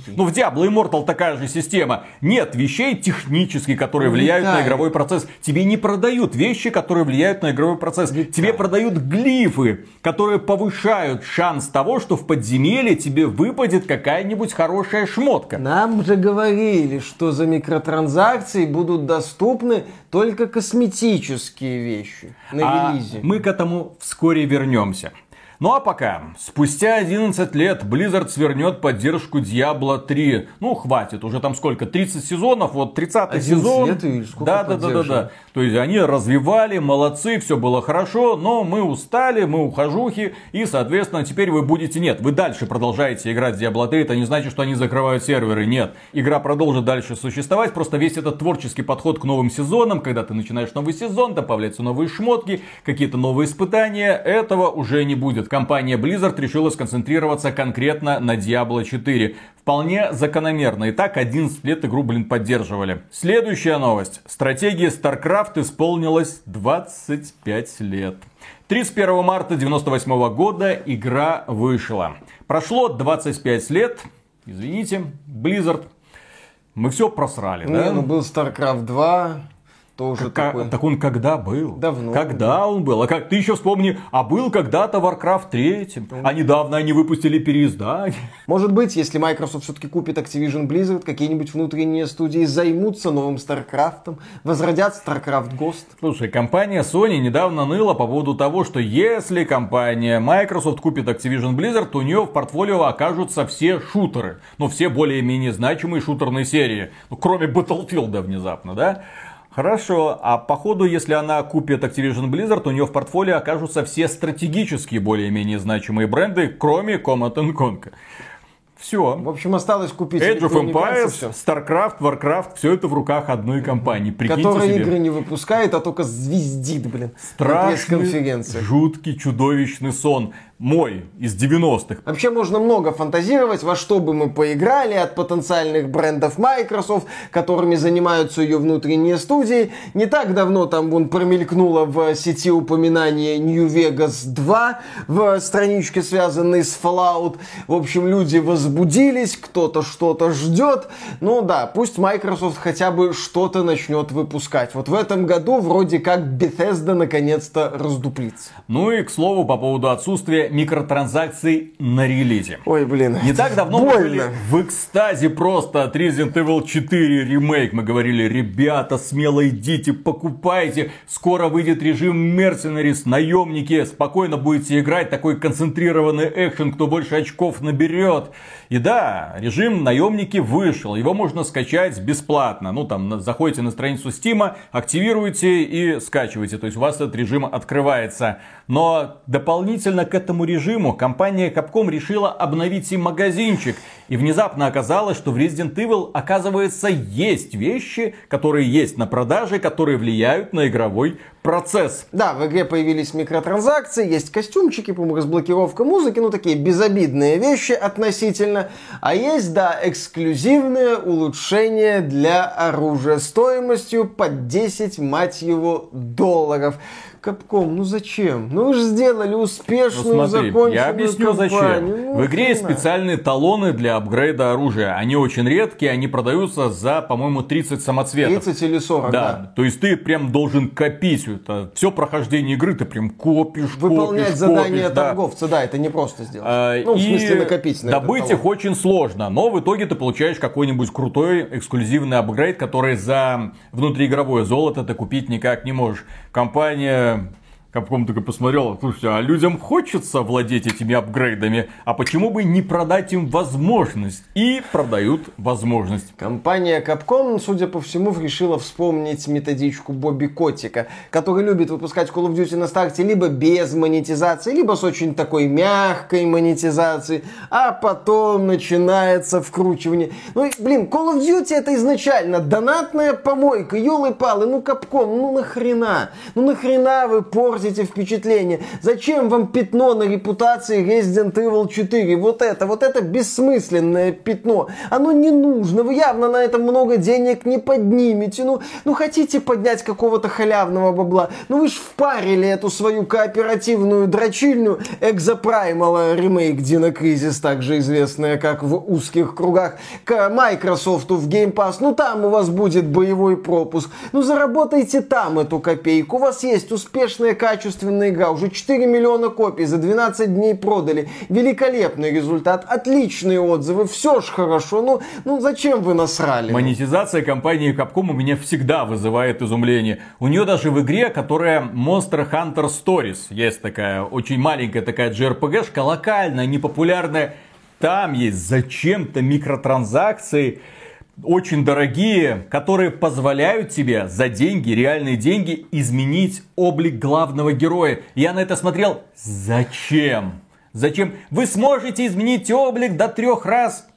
Ну в Diablo Immortal такая же система. Нет вещей технических, которые влияют на игровой процесс. Тебе не продают вещи, которые влияют на игровой процесс. Тебе продают глифы, которые повышают шанс того, что в подземелье тебе выпадет какая-нибудь хорошая шмотка. Нам же говорили, что за микротранзакции будут доступны только косметические вещи на а Мы к этому вскоре вернемся. Ну а пока, спустя 11 лет Blizzard свернет поддержку Diablo 3. Ну хватит, уже там сколько, 30 сезонов, вот 30 сезон. лет и сколько да, да, да, да, да. То есть они развивали, молодцы, все было хорошо, но мы устали, мы ухожухи, и соответственно теперь вы будете, нет, вы дальше продолжаете играть в Diablo 3, это не значит, что они закрывают серверы, нет. Игра продолжит дальше существовать, просто весь этот творческий подход к новым сезонам, когда ты начинаешь новый сезон, добавляются новые шмотки, какие-то новые испытания, этого уже не будет. Компания Blizzard решила сконцентрироваться конкретно на Diablo 4. Вполне закономерно. И так 11 лет игру, блин, поддерживали. Следующая новость. Стратегия StarCraft исполнилась 25 лет. 31 марта 1998 года игра вышла. Прошло 25 лет. Извините, Blizzard. Мы все просрали, Не, да? ну был StarCraft 2, тоже как, такой. Так он когда был? Давно. Когда он был? А как ты еще вспомни, а был когда-то Warcraft 3, а недавно они выпустили переиздание. Может быть, если Microsoft все-таки купит Activision Blizzard, какие-нибудь внутренние студии займутся новым StarCraft, возродят StarCraft Ghost. Слушай, компания Sony недавно ныла по поводу того, что если компания Microsoft купит Activision Blizzard, то у нее в портфолио окажутся все шутеры. Ну, все более-менее значимые шутерные серии. Ну, кроме Battlefield внезапно, да? Хорошо, а по ходу, если она купит Activision Blizzard, у нее в портфолио окажутся все стратегические более-менее значимые бренды, кроме Command Conquer. Все. В общем, осталось купить Age of Empires, StarCraft, Warcraft, все это в руках одной компании. Прикиньте Которая себе. игры не выпускает, а только звездит, блин. Страшный, жуткий, чудовищный сон мой из 90-х. Вообще можно много фантазировать, во что бы мы поиграли от потенциальных брендов Microsoft, которыми занимаются ее внутренние студии. Не так давно там вон промелькнуло в сети упоминание New Vegas 2 в страничке, связанной с Fallout. В общем, люди возбудились, кто-то что-то ждет. Ну да, пусть Microsoft хотя бы что-то начнет выпускать. Вот в этом году вроде как Bethesda наконец-то раздуплится. Ну и к слову по поводу отсутствия микротранзакций на релизе. Ой, блин. Не так давно Больно. мы были в экстазе просто от Resident Evil 4 ремейк. Мы говорили, ребята, смело идите, покупайте. Скоро выйдет режим Mercenaries, наемники. Спокойно будете играть. Такой концентрированный экшен, кто больше очков наберет. И да, режим наемники вышел. Его можно скачать бесплатно. Ну, там, заходите на страницу Steam, активируете и скачиваете. То есть у вас этот режим открывается. Но дополнительно к этому режиму компания Capcom решила обновить и магазинчик. И внезапно оказалось, что в Resident Evil, оказывается, есть вещи, которые есть на продаже, которые влияют на игровой процесс. Да, в игре появились микротранзакции, есть костюмчики, по-моему, разблокировка музыки, ну такие безобидные вещи относительно. А есть, да, эксклюзивное улучшение для оружия стоимостью под 10, мать его, долларов. Капком, ну зачем? Ну вы же сделали успешную, ну, смотри, законченную Я объясню кампанию. зачем. Ну, в игре есть специальные талоны для апгрейда оружия. Они очень редкие, они продаются за, по-моему, 30 самоцветов. 30 или 40, да. да. То есть ты прям должен копить. Это все прохождение игры ты прям копишь, Выполнять копишь, задание копишь, торговца, да. это не просто сделать. А, ну, в смысле накопить на Добыть их очень сложно, но в итоге ты получаешь какой-нибудь крутой эксклюзивный апгрейд, который за внутриигровое золото ты купить никак не можешь. Компания Um, Капком только посмотрел, слушайте, а людям хочется владеть этими апгрейдами, а почему бы не продать им возможность? И продают возможность. Компания Capcom, судя по всему, решила вспомнить методичку Бобби Котика, который любит выпускать Call of Duty на старте либо без монетизации, либо с очень такой мягкой монетизацией, а потом начинается вкручивание. Ну, блин, Call of Duty это изначально донатная помойка, елы-палы, ну Capcom, ну нахрена? Ну нахрена вы портите портите впечатление. Зачем вам пятно на репутации Resident Evil 4? Вот это, вот это бессмысленное пятно. Оно не нужно. Вы явно на этом много денег не поднимете. Ну, ну хотите поднять какого-то халявного бабла? Ну вы ж впарили эту свою кооперативную дрочильню Exoprimal ремейк Dino Crisis, также известная как в узких кругах, к Microsoft в Game Pass. Ну там у вас будет боевой пропуск. Ну заработайте там эту копейку. У вас есть успешная качественная игра. Уже 4 миллиона копий за 12 дней продали. Великолепный результат, отличные отзывы, все ж хорошо. Ну, ну зачем вы насрали? Монетизация компании Capcom у меня всегда вызывает изумление. У нее даже в игре, которая Monster Hunter Stories, есть такая очень маленькая такая JRPG-шка, локальная, непопулярная. Там есть зачем-то микротранзакции, очень дорогие, которые позволяют тебе за деньги, реальные деньги, изменить облик главного героя. Я на это смотрел. Зачем? Зачем? Вы сможете изменить облик до трех раз.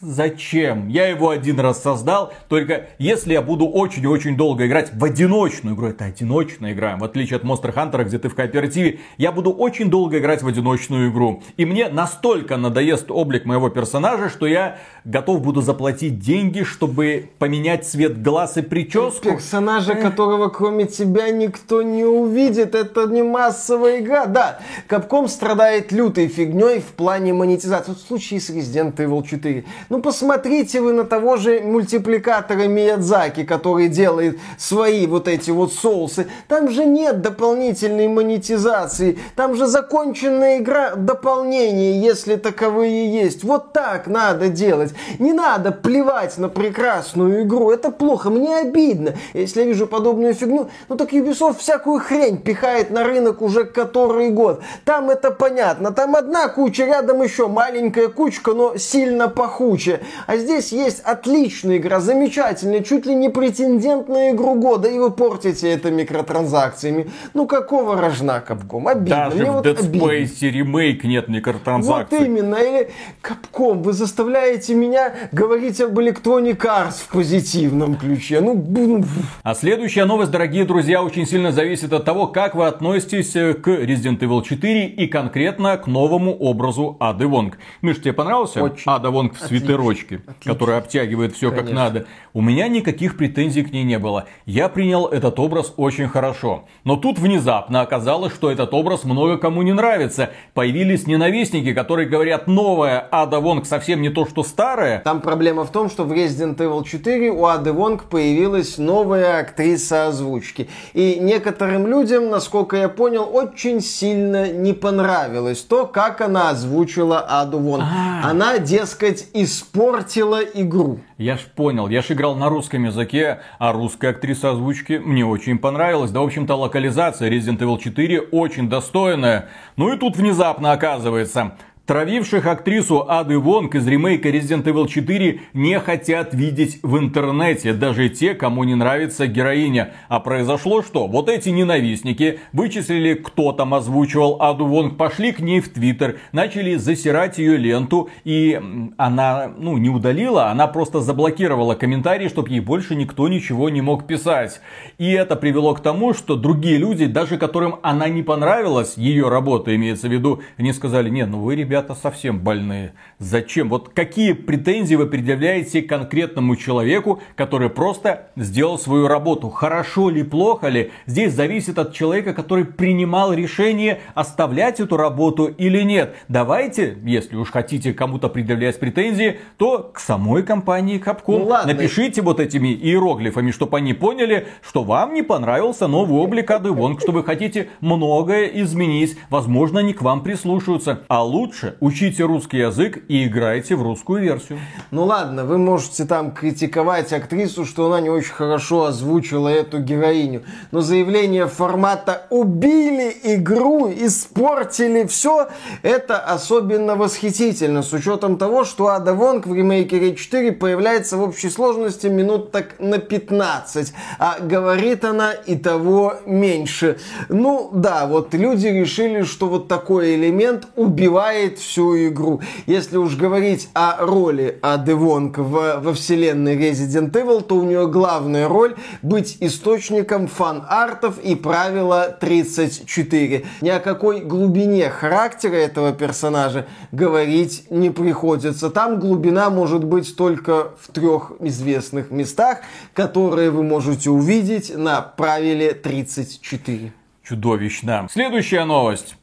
Зачем? Я его один раз создал, только если я буду очень-очень долго играть в одиночную игру, это одиночная игра, в отличие от Monster Hunter, где ты в кооперативе, я буду очень долго играть в одиночную игру. И мне настолько надоест облик моего персонажа, что я готов буду заплатить деньги, чтобы поменять цвет глаз и прическу. Персонажа, которого кроме тебя никто не увидит, это не массовая игра. Да, Capcom страдает лютой фигней в плане монетизации. В случае с Resident Evil 4 ну, посмотрите вы на того же мультипликатора Миядзаки, который делает свои вот эти вот соусы. Там же нет дополнительной монетизации. Там же законченная игра дополнение, если таковые есть. Вот так надо делать. Не надо плевать на прекрасную игру. Это плохо. Мне обидно, если я вижу подобную фигню. Ну так Ubisoft всякую хрень пихает на рынок уже который год. Там это понятно. Там одна куча, рядом еще маленькая кучка, но сильно похуже созвучие. А здесь есть отличная игра, замечательная, чуть ли не претендент на игру года, и вы портите это микротранзакциями. Ну какого рожна Капком? Обидно. Даже Мне в вот Dead Space ремейк нет микротранзакций. Вот именно. Или Капком, вы заставляете меня говорить об Electronic Arts в позитивном ключе. Ну, ну а следующая новость, дорогие друзья, очень сильно зависит от того, как вы относитесь э, к Resident Evil 4 и конкретно к новому образу Ады Вонг. Миш, тебе понравился Очень. Ада Вонг в свитерочке, который обтягивает все как надо? У меня никаких претензий к ней не было. Я принял этот образ очень хорошо. Но тут внезапно оказалось, что этот образ много кому не нравится. Появились ненавистники, которые говорят, новая Ада Вонг совсем не то, что старая. Там проблема в том, что в Resident Evil 4 у Ады Вонг появилась новая актриса озвучки. И некоторым людям, насколько я понял, очень сильно не понравилось то, как она озвучила Аду Вонг. А-а-а. Она, дескать, испортила игру. Я ж понял, я ж играл на русском языке, а русская актриса озвучки мне очень понравилась. Да, в общем-то, локализация Resident Evil 4 очень достойная. Ну и тут внезапно оказывается, Травивших актрису Ады Вонг из ремейка Resident Evil 4 не хотят видеть в интернете, даже те, кому не нравится героиня. А произошло что? Вот эти ненавистники вычислили, кто там озвучивал Аду Вонг, пошли к ней в Твиттер, начали засирать ее ленту, и она, ну, не удалила, она просто заблокировала комментарии, чтобы ей больше никто ничего не мог писать. И это привело к тому, что другие люди, даже которым она не понравилась, ее работа имеется в виду, они сказали, не, ну вы, ребята, ребята совсем больные. Зачем? Вот какие претензии вы предъявляете конкретному человеку, который просто сделал свою работу? Хорошо ли, плохо ли? Здесь зависит от человека, который принимал решение оставлять эту работу или нет. Давайте, если уж хотите кому-то предъявлять претензии, то к самой компании Capcom. Ну, ладно. Напишите вот этими иероглифами, чтобы они поняли, что вам не понравился новый облик Ады Вонг, что вы хотите многое изменить. Возможно, они к вам прислушаются. А лучше лучше учите русский язык и играйте в русскую версию. Ну ладно, вы можете там критиковать актрису, что она не очень хорошо озвучила эту героиню. Но заявление формата «убили игру, испортили все» это особенно восхитительно. С учетом того, что Ада Вонг в ремейке Рейд 4 появляется в общей сложности минут так на 15. А говорит она и того меньше. Ну да, вот люди решили, что вот такой элемент убивает всю игру. Если уж говорить о роли Ады Вонг в, во вселенной Resident Evil, то у нее главная роль быть источником фан-артов и правила 34. Ни о какой глубине характера этого персонажа говорить не приходится. Там глубина может быть только в трех известных местах, которые вы можете увидеть на правиле 34. Чудовищно. Следующая новость.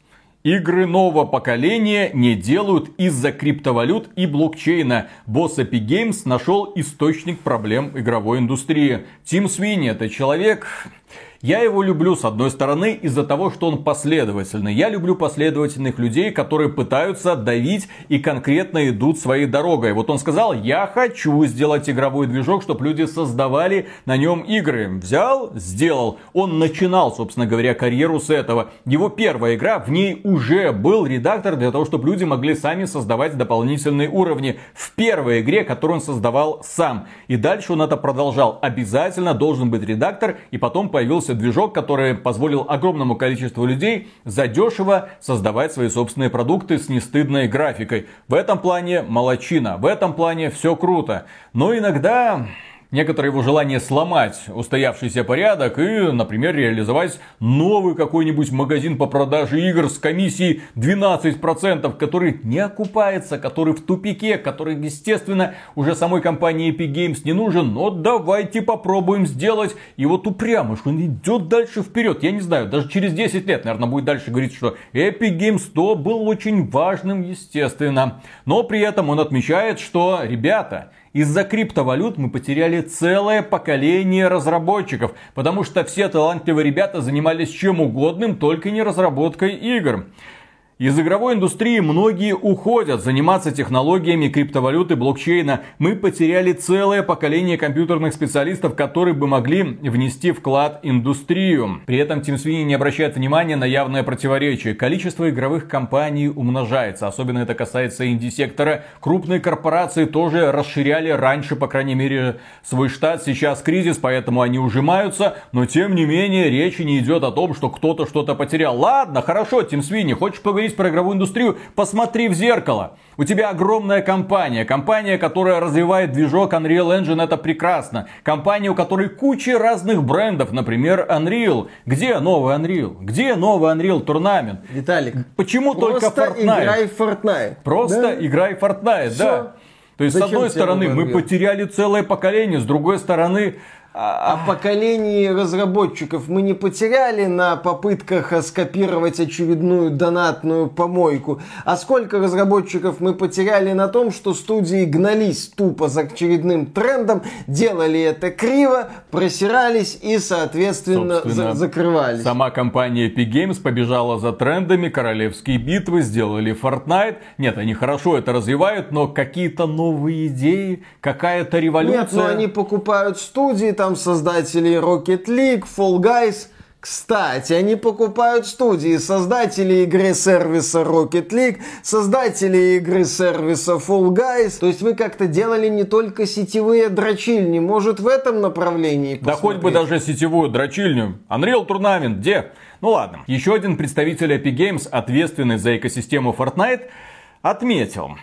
Игры нового поколения не делают из-за криптовалют и блокчейна. Босс Epic Games нашел источник проблем игровой индустрии. Тим Свини это человек, я его люблю, с одной стороны, из-за того, что он последовательный. Я люблю последовательных людей, которые пытаются давить и конкретно идут своей дорогой. Вот он сказал, я хочу сделать игровой движок, чтобы люди создавали на нем игры. Взял, сделал. Он начинал, собственно говоря, карьеру с этого. Его первая игра, в ней уже был редактор для того, чтобы люди могли сами создавать дополнительные уровни. В первой игре, которую он создавал сам. И дальше он это продолжал. Обязательно должен быть редактор. И потом появился движок, который позволил огромному количеству людей задешево создавать свои собственные продукты с нестыдной графикой. В этом плане молочина, в этом плане все круто. Но иногда некоторое его желание сломать устоявшийся порядок и, например, реализовать новый какой-нибудь магазин по продаже игр с комиссией 12%, который не окупается, который в тупике, который, естественно, уже самой компании Epic Games не нужен, но давайте попробуем сделать. И вот что он идет дальше вперед. Я не знаю, даже через 10 лет, наверное, будет дальше говорить, что Epic Games 100 был очень важным, естественно. Но при этом он отмечает, что, ребята, из-за криптовалют мы потеряли целое поколение разработчиков, потому что все талантливые ребята занимались чем угодным, только не разработкой игр. Из игровой индустрии многие уходят заниматься технологиями криптовалюты, блокчейна. Мы потеряли целое поколение компьютерных специалистов, которые бы могли внести вклад в индустрию. При этом Тим Свини не обращает внимания на явное противоречие. Количество игровых компаний умножается. Особенно это касается инди-сектора. Крупные корпорации тоже расширяли раньше, по крайней мере, свой штат. Сейчас кризис, поэтому они ужимаются. Но тем не менее, речи не идет о том, что кто-то что-то потерял. Ладно, хорошо, Тим Свини, хочешь поговорить поговорить про игровую индустрию, посмотри в зеркало. У тебя огромная компания, компания, которая развивает движок Unreal Engine, это прекрасно. Компания, у которой куча разных брендов, например, Unreal. Где новый Unreal? Где новый Unreal Tournament? Виталик, почему только Fortnite? играй в Fortnite. Просто да? играй в Fortnite, Все. да. То есть, Зачем с одной стороны, мы потеряли целое поколение, с другой стороны, о поколении разработчиков мы не потеряли на попытках скопировать очередную донатную помойку, а сколько разработчиков мы потеряли на том, что студии гнались тупо за очередным трендом, делали это криво, просирались и, соответственно, за закрывались. Сама компания Epic Games побежала за трендами, королевские битвы, сделали Fortnite. Нет, они хорошо это развивают, но какие-то новые идеи, какая-то революция. Нет, но они покупают студии, там там создатели Rocket League, Fall Guys. Кстати, они покупают студии, создатели игры сервиса Rocket League, создатели игры сервиса Fall Guys. То есть вы как-то делали не только сетевые дрочильни, может в этом направлении посмотреть? Да хоть бы даже сетевую дрочильню. Unreal Tournament, где? Ну ладно. Еще один представитель Epic Games, ответственный за экосистему Fortnite, отметил,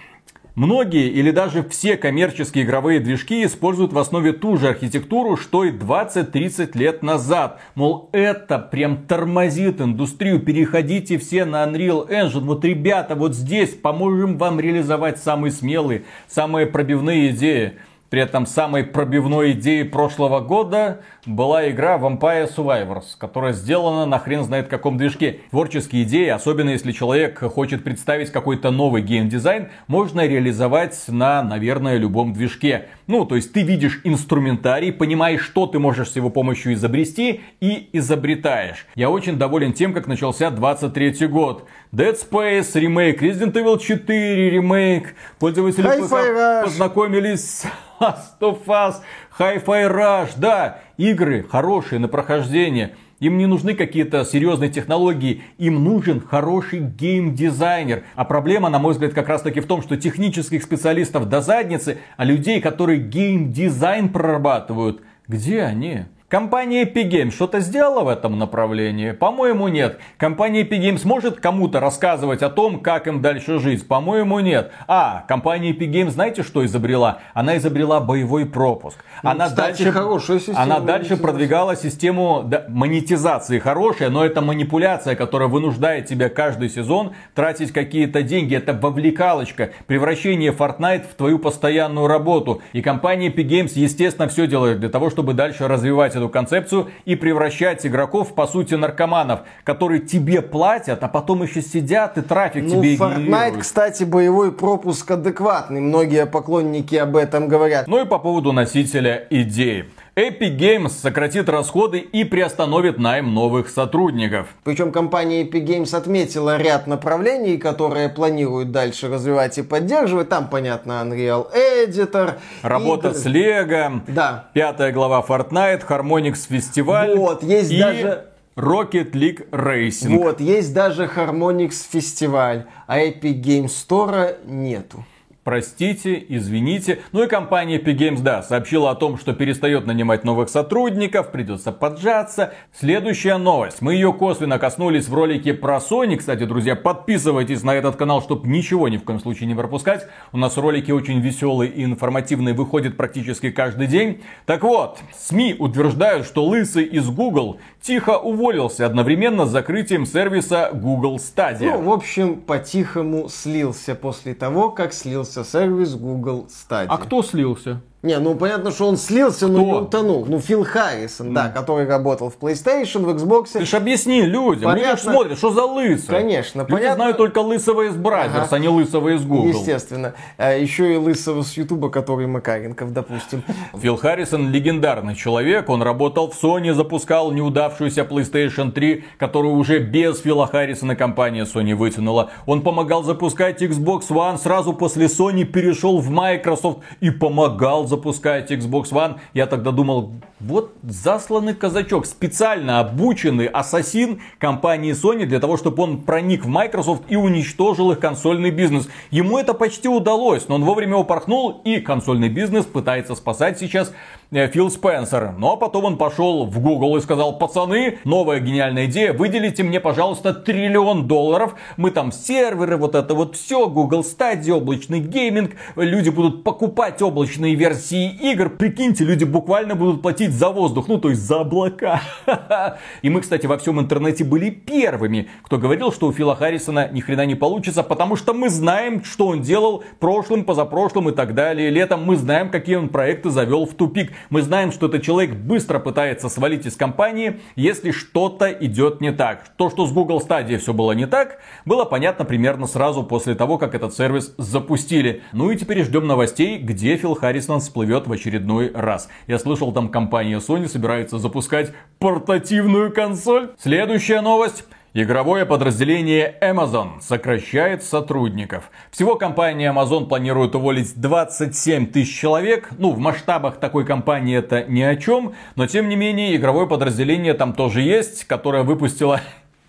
Многие или даже все коммерческие игровые движки используют в основе ту же архитектуру, что и 20-30 лет назад. Мол, это прям тормозит индустрию, переходите все на Unreal Engine. Вот, ребята, вот здесь поможем вам реализовать самые смелые, самые пробивные идеи. При этом самой пробивной идеей прошлого года была игра Vampire Survivors, которая сделана на хрен знает каком движке. Творческие идеи, особенно если человек хочет представить какой-то новый геймдизайн, можно реализовать на, наверное, любом движке. Ну, то есть ты видишь инструментарий, понимаешь, что ты можешь с его помощью изобрести и изобретаешь. Я очень доволен тем, как начался 23 год. Dead Space ремейк, Resident Evil 4 ремейк. Пользователи познакомились Last of Us, Hi-Fi Rush, да, игры хорошие на прохождение. Им не нужны какие-то серьезные технологии, им нужен хороший геймдизайнер. А проблема, на мой взгляд, как раз таки в том, что технических специалистов до задницы, а людей, которые геймдизайн прорабатывают, где они? Компания Epic Games что-то сделала в этом направлении? По-моему, нет. Компания Epic Games может кому-то рассказывать о том, как им дальше жить? По-моему, нет. А, компания Epic Games, знаете, что изобрела? Она изобрела боевой пропуск. Ну, она кстати, дальше, хорошая система она дальше продвигала систему монетизации хорошая, но это манипуляция, которая вынуждает тебя каждый сезон тратить какие-то деньги. Это вовлекалочка, превращение Fortnite в твою постоянную работу. И компания Epic Games, естественно, все делает для того, чтобы дальше развивать эту концепцию и превращать игроков, по сути, наркоманов, которые тебе платят, а потом еще сидят и трафик ну, тебе Fortnite, генерируют. кстати, боевой пропуск адекватный. Многие поклонники об этом говорят. Ну и по поводу носителя идеи. Epic Games сократит расходы и приостановит найм новых сотрудников. Причем компания Epic Games отметила ряд направлений, которые планируют дальше развивать и поддерживать. Там, понятно, Unreal Editor. Работа игры. с Lego. Да. Пятая глава Fortnite, Harmonix фестиваль. Вот, есть и... даже... Rocket League Racing. Вот, есть даже Harmonix фестиваль, а Epic Games Store нету. Простите, извините. Ну и компания Epic Games, да, сообщила о том, что перестает нанимать новых сотрудников, придется поджаться. Следующая новость. Мы ее косвенно коснулись в ролике про Sony. Кстати, друзья, подписывайтесь на этот канал, чтобы ничего ни в коем случае не пропускать. У нас ролики очень веселые и информативные, выходят практически каждый день. Так вот, СМИ утверждают, что Лысый из Google тихо уволился одновременно с закрытием сервиса Google Stadia. Ну, в общем, по-тихому слился после того, как слился сервис Google Stadia. А кто слился? Не, ну понятно, что он слился, но не утонул. Ну, Фил Харрисон, mm. да, который работал в PlayStation, в Xbox. Ты ж объясни людям. Понятно. Люди смотрят, что за лысый. Конечно, Люди понятно. знают только лысого из Brothers, ага. а не лысого из Google. Естественно. А еще и лысого с Ютуба, который Макаренков, допустим. Фил Харрисон легендарный человек. Он работал в Sony, запускал неудавшуюся PlayStation 3, которую уже без Фила Харрисона компания Sony вытянула. Он помогал запускать Xbox One, сразу после Sony перешел в Microsoft и помогал запускать Xbox One, я тогда думал, вот засланный казачок, специально обученный ассасин компании Sony для того, чтобы он проник в Microsoft и уничтожил их консольный бизнес. Ему это почти удалось, но он вовремя упорхнул и консольный бизнес пытается спасать сейчас Э, Фил Спенсер. Но потом он пошел в Google и сказал, пацаны, новая гениальная идея, выделите мне, пожалуйста, триллион долларов. Мы там серверы, вот это вот все, Google Stadia, облачный гейминг. Люди будут покупать облачные версии игр. Прикиньте, люди буквально будут платить за воздух, ну то есть за облака. И мы, кстати, во всем интернете были первыми, кто говорил, что у Фила Харрисона ни хрена не получится, потому что мы знаем, что он делал прошлым, позапрошлым и так далее. Летом мы знаем, какие он проекты завел в тупик. Мы знаем, что этот человек быстро пытается свалить из компании, если что-то идет не так. То, что с Google Stadia все было не так, было понятно примерно сразу после того, как этот сервис запустили. Ну и теперь ждем новостей, где Фил Харрисон всплывет в очередной раз. Я слышал, там компания Sony собирается запускать портативную консоль. Следующая новость. Игровое подразделение Amazon сокращает сотрудников. Всего компания Amazon планирует уволить 27 тысяч человек. Ну, в масштабах такой компании это ни о чем. Но, тем не менее, игровое подразделение там тоже есть, которое выпустило...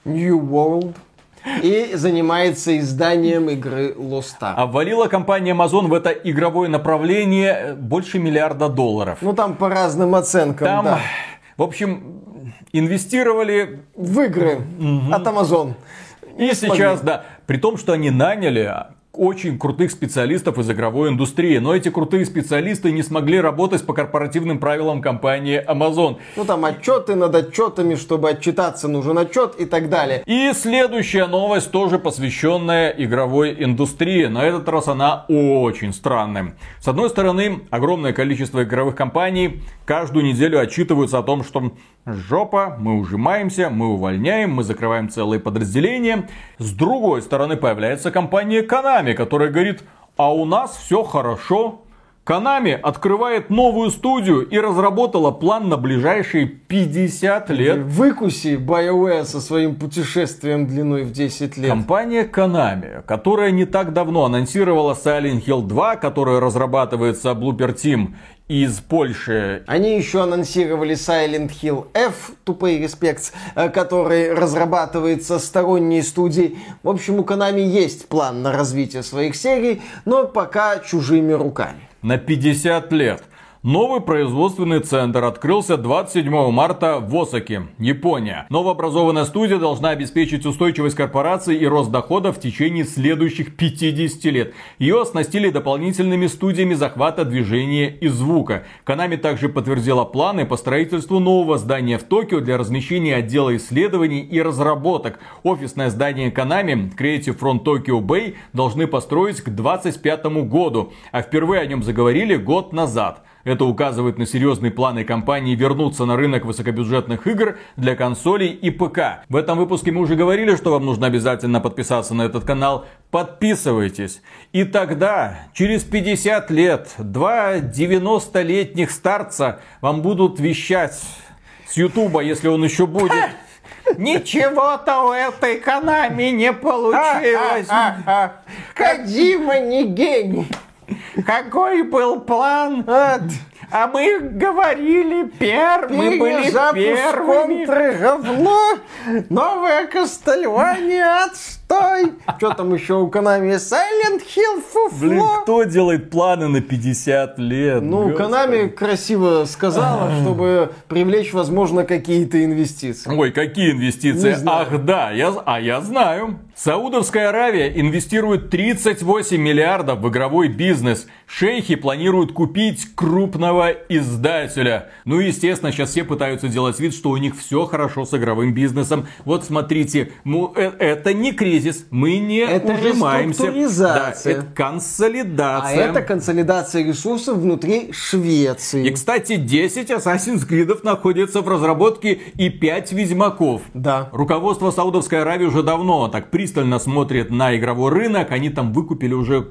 New World и занимается изданием игры Ark. Обвалила компания Amazon в это игровое направление больше миллиарда долларов. Ну там по разным оценкам, там, да. В общем, инвестировали в игры угу. от Amazon. И сейчас, да, при том, что они наняли очень крутых специалистов из игровой индустрии. Но эти крутые специалисты не смогли работать по корпоративным правилам компании Amazon. Ну там отчеты над отчетами, чтобы отчитаться нужен отчет и так далее. И следующая новость тоже посвященная игровой индустрии. На этот раз она очень странная. С одной стороны, огромное количество игровых компаний каждую неделю отчитываются о том, что жопа, мы ужимаемся, мы увольняем, мы закрываем целые подразделения. С другой стороны появляется компания Konami, которая говорит, а у нас все хорошо, Konami открывает новую студию и разработала план на ближайшие 50 лет. Выкуси BioWare со своим путешествием длиной в 10 лет. Компания Konami, которая не так давно анонсировала Silent Hill 2, которая разрабатывается Blooper Team, из Польши. Они еще анонсировали Silent Hill F, тупой респект, э, который разрабатывается сторонней студией. В общем, у Konami есть план на развитие своих серий, но пока чужими руками. На 50 лет. Новый производственный центр открылся 27 марта в Осаке, Япония. Новообразованная студия должна обеспечить устойчивость корпорации и рост дохода в течение следующих 50 лет. Ее оснастили дополнительными студиями захвата движения и звука. Канами также подтвердила планы по строительству нового здания в Токио для размещения отдела исследований и разработок. Офисное здание Канами Creative Front Tokyo Bay должны построить к 2025 году, а впервые о нем заговорили год назад. Это указывает на серьезные планы компании вернуться на рынок высокобюджетных игр для консолей и ПК. В этом выпуске мы уже говорили, что вам нужно обязательно подписаться на этот канал. Подписывайтесь. И тогда, через 50 лет, два 90-летних старца вам будут вещать с Ютуба, если он еще будет. Ничего-то у этой Канами не получилось. Кадима не гений. Какой был план? А мы говорили первыми, мы были первыми. говно, новое Кастельвания, отстой. Что там еще у Konami? Silent Hill фуфло. Блин, кто делает планы на 50 лет? Ну, Господи. Konami красиво сказала, чтобы привлечь, возможно, какие-то инвестиции. Ой, какие инвестиции? Ах, да, я, а я знаю. Саудовская Аравия инвестирует 38 миллиардов в игровой бизнес. Шейхи планируют купить крупного издателя. Ну и, естественно, сейчас все пытаются делать вид, что у них все хорошо с игровым бизнесом. Вот смотрите, ну, э, это не кризис. Мы не это ужимаемся. Да, это консолидация. А это консолидация ресурсов внутри Швеции. И, кстати, 10 Assassin's Creed находится в разработке и 5 Ведьмаков. Да. Руководство Саудовской Аравии уже давно так пристально смотрит на игровой рынок. Они там выкупили уже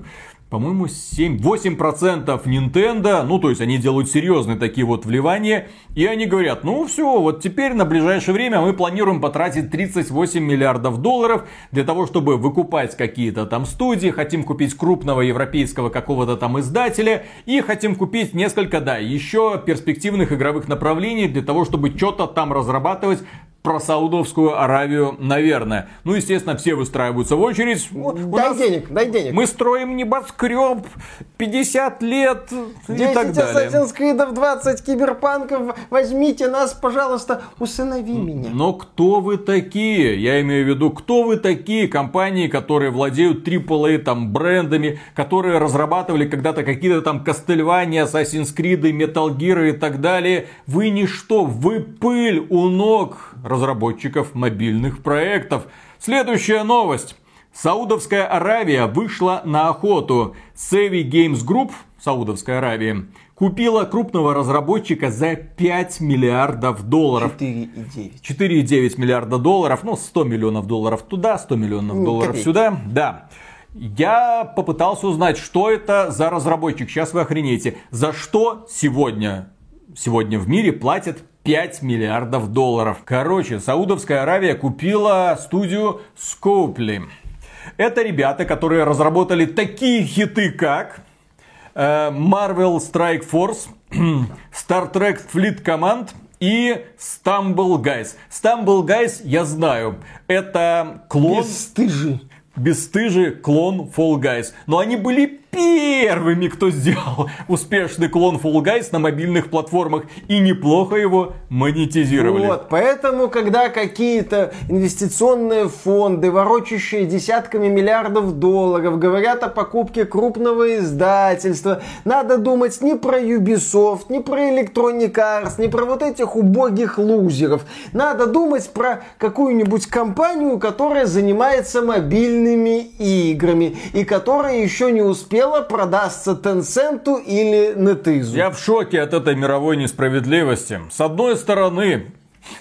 по-моему, 7-8% Nintendo, ну, то есть они делают серьезные такие вот вливания, и они говорят, ну, все, вот теперь на ближайшее время мы планируем потратить 38 миллиардов долларов для того, чтобы выкупать какие-то там студии, хотим купить крупного европейского какого-то там издателя, и хотим купить несколько, да, еще перспективных игровых направлений для того, чтобы что-то там разрабатывать про Саудовскую Аравию, наверное. Ну, естественно, все выстраиваются в очередь. дай нас... денег, дай денег. Мы строим небоскреб, 50 лет и так далее. 10 Assassin's Creed, 20 киберпанков, возьмите нас, пожалуйста, усынови меня. Но кто вы такие? Я имею в виду, кто вы такие компании, которые владеют AAA там брендами, которые разрабатывали когда-то какие-то там Castlevania, Assassin's Creed, Metal Gear и так далее. Вы ничто, вы пыль у ног разработчиков мобильных проектов. Следующая новость. Саудовская Аравия вышла на охоту. Sevi Games Group, Саудовская Аравия, купила крупного разработчика за 5 миллиардов долларов. 4,9. 4,9 миллиарда долларов, ну 100 миллионов долларов туда, 100 миллионов ну, долларов копейки. сюда. Да. Я попытался узнать, что это за разработчик. Сейчас вы охренеете. За что сегодня, сегодня в мире платят 5 миллиардов долларов. Короче, Саудовская Аравия купила студию Scopely. Это ребята, которые разработали такие хиты, как э, Marvel Strike Force, Star Trek Fleet Command и Stumble Guys. Stumble Guys я знаю. Это клон... Бесстыжий. Бесстыжий клон Fall Guys. Но они были первыми, кто сделал успешный клон Fall Guys на мобильных платформах и неплохо его монетизировали. Вот, поэтому, когда какие-то инвестиционные фонды, ворочащие десятками миллиардов долларов, говорят о покупке крупного издательства, надо думать не про Ubisoft, не про Electronic Arts, не про вот этих убогих лузеров. Надо думать про какую-нибудь компанию, которая занимается мобильными играми и которая еще не успела дело продастся Tencent или NetEase. Я в шоке от этой мировой несправедливости. С одной стороны,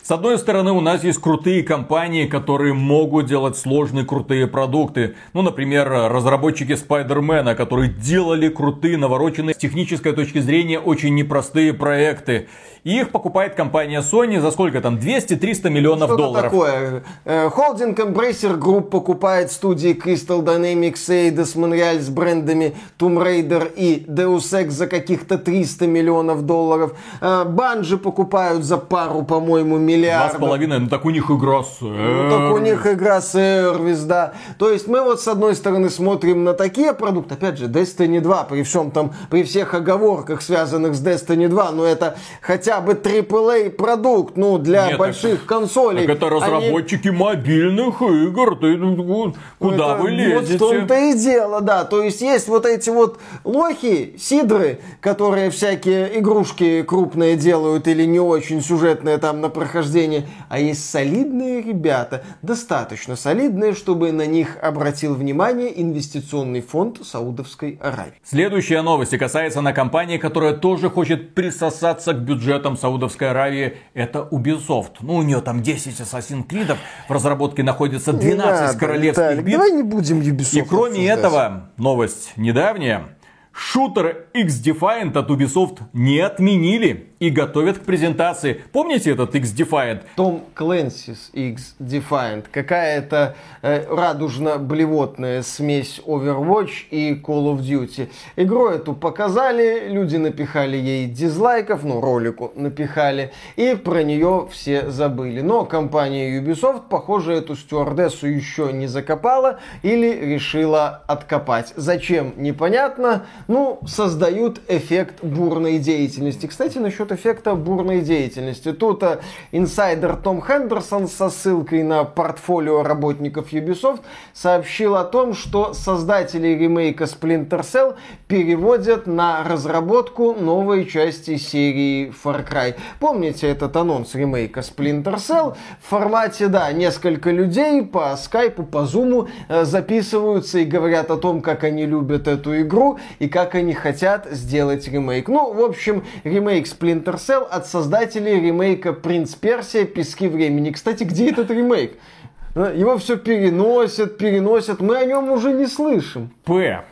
с одной стороны, у нас есть крутые компании, которые могут делать сложные крутые продукты. Ну, например, разработчики Спайдермена, которые делали крутые, навороченные с технической точки зрения очень непростые проекты. И их покупает компания Sony за сколько там? 200-300 миллионов Что долларов. такое? Э, холдинг Embracer Group покупает студии Crystal Dynamics, Eidos, Montreal с брендами Tomb Raider и Deus Ex за каких-то 300 миллионов долларов. Банжи э, покупают за пару, по-моему, миллиардов. Два с половиной, ну так у них игра Ну так у них игра сервис, да. То есть мы вот с одной стороны смотрим на такие продукты, опять же, Destiny 2, при всем там, при всех оговорках, связанных с Destiny 2, но это хотя бы AAA продукт, ну, для Нет, больших так, консолей. Так это разработчики Они... мобильных игр, ты ну, куда это, вы лезете? Вот в том-то и дело, да. То есть есть вот эти вот лохи, сидры, которые всякие игрушки крупные делают или не очень сюжетные там на прохождение, а есть солидные ребята, достаточно солидные, чтобы на них обратил внимание инвестиционный фонд Саудовской Аравии. Следующая новость касается на компании, которая тоже хочет присосаться к бюджетом Саудовской Аравии это Ubisoft. Ну, у нее там 10 Assassin's Creed, в разработке находится 12 надо, королевских Виталик, бит. Давай не будем Ubisoft И кроме обсуждать. этого, новость недавняя, шутер X-Defiant от Ubisoft не отменили и готовят к презентации. Помните этот X-Defiant? Том Clancy's X-Defiant. Какая-то э, радужно-блевотная смесь Overwatch и Call of Duty. Игру эту показали, люди напихали ей дизлайков, ну, ролику напихали, и про нее все забыли. Но компания Ubisoft, похоже, эту стюардессу еще не закопала или решила откопать. Зачем? Непонятно, ну, создают эффект бурной деятельности. Кстати, насчет эффекта бурной деятельности. Тут а, инсайдер Том Хендерсон со ссылкой на портфолио работников Ubisoft сообщил о том, что создатели ремейка Splinter Cell переводят на разработку новой части серии Far Cry. Помните этот анонс ремейка Splinter Cell? В формате, да, несколько людей по скайпу, по зуму э, записываются и говорят о том, как они любят эту игру и как они хотят сделать ремейк. Ну, в общем, ремейк Splinter Cell от создателей ремейка Принц Персия Пески времени. Кстати, где этот ремейк? Э, его все переносят, переносят, мы о нем уже не слышим. П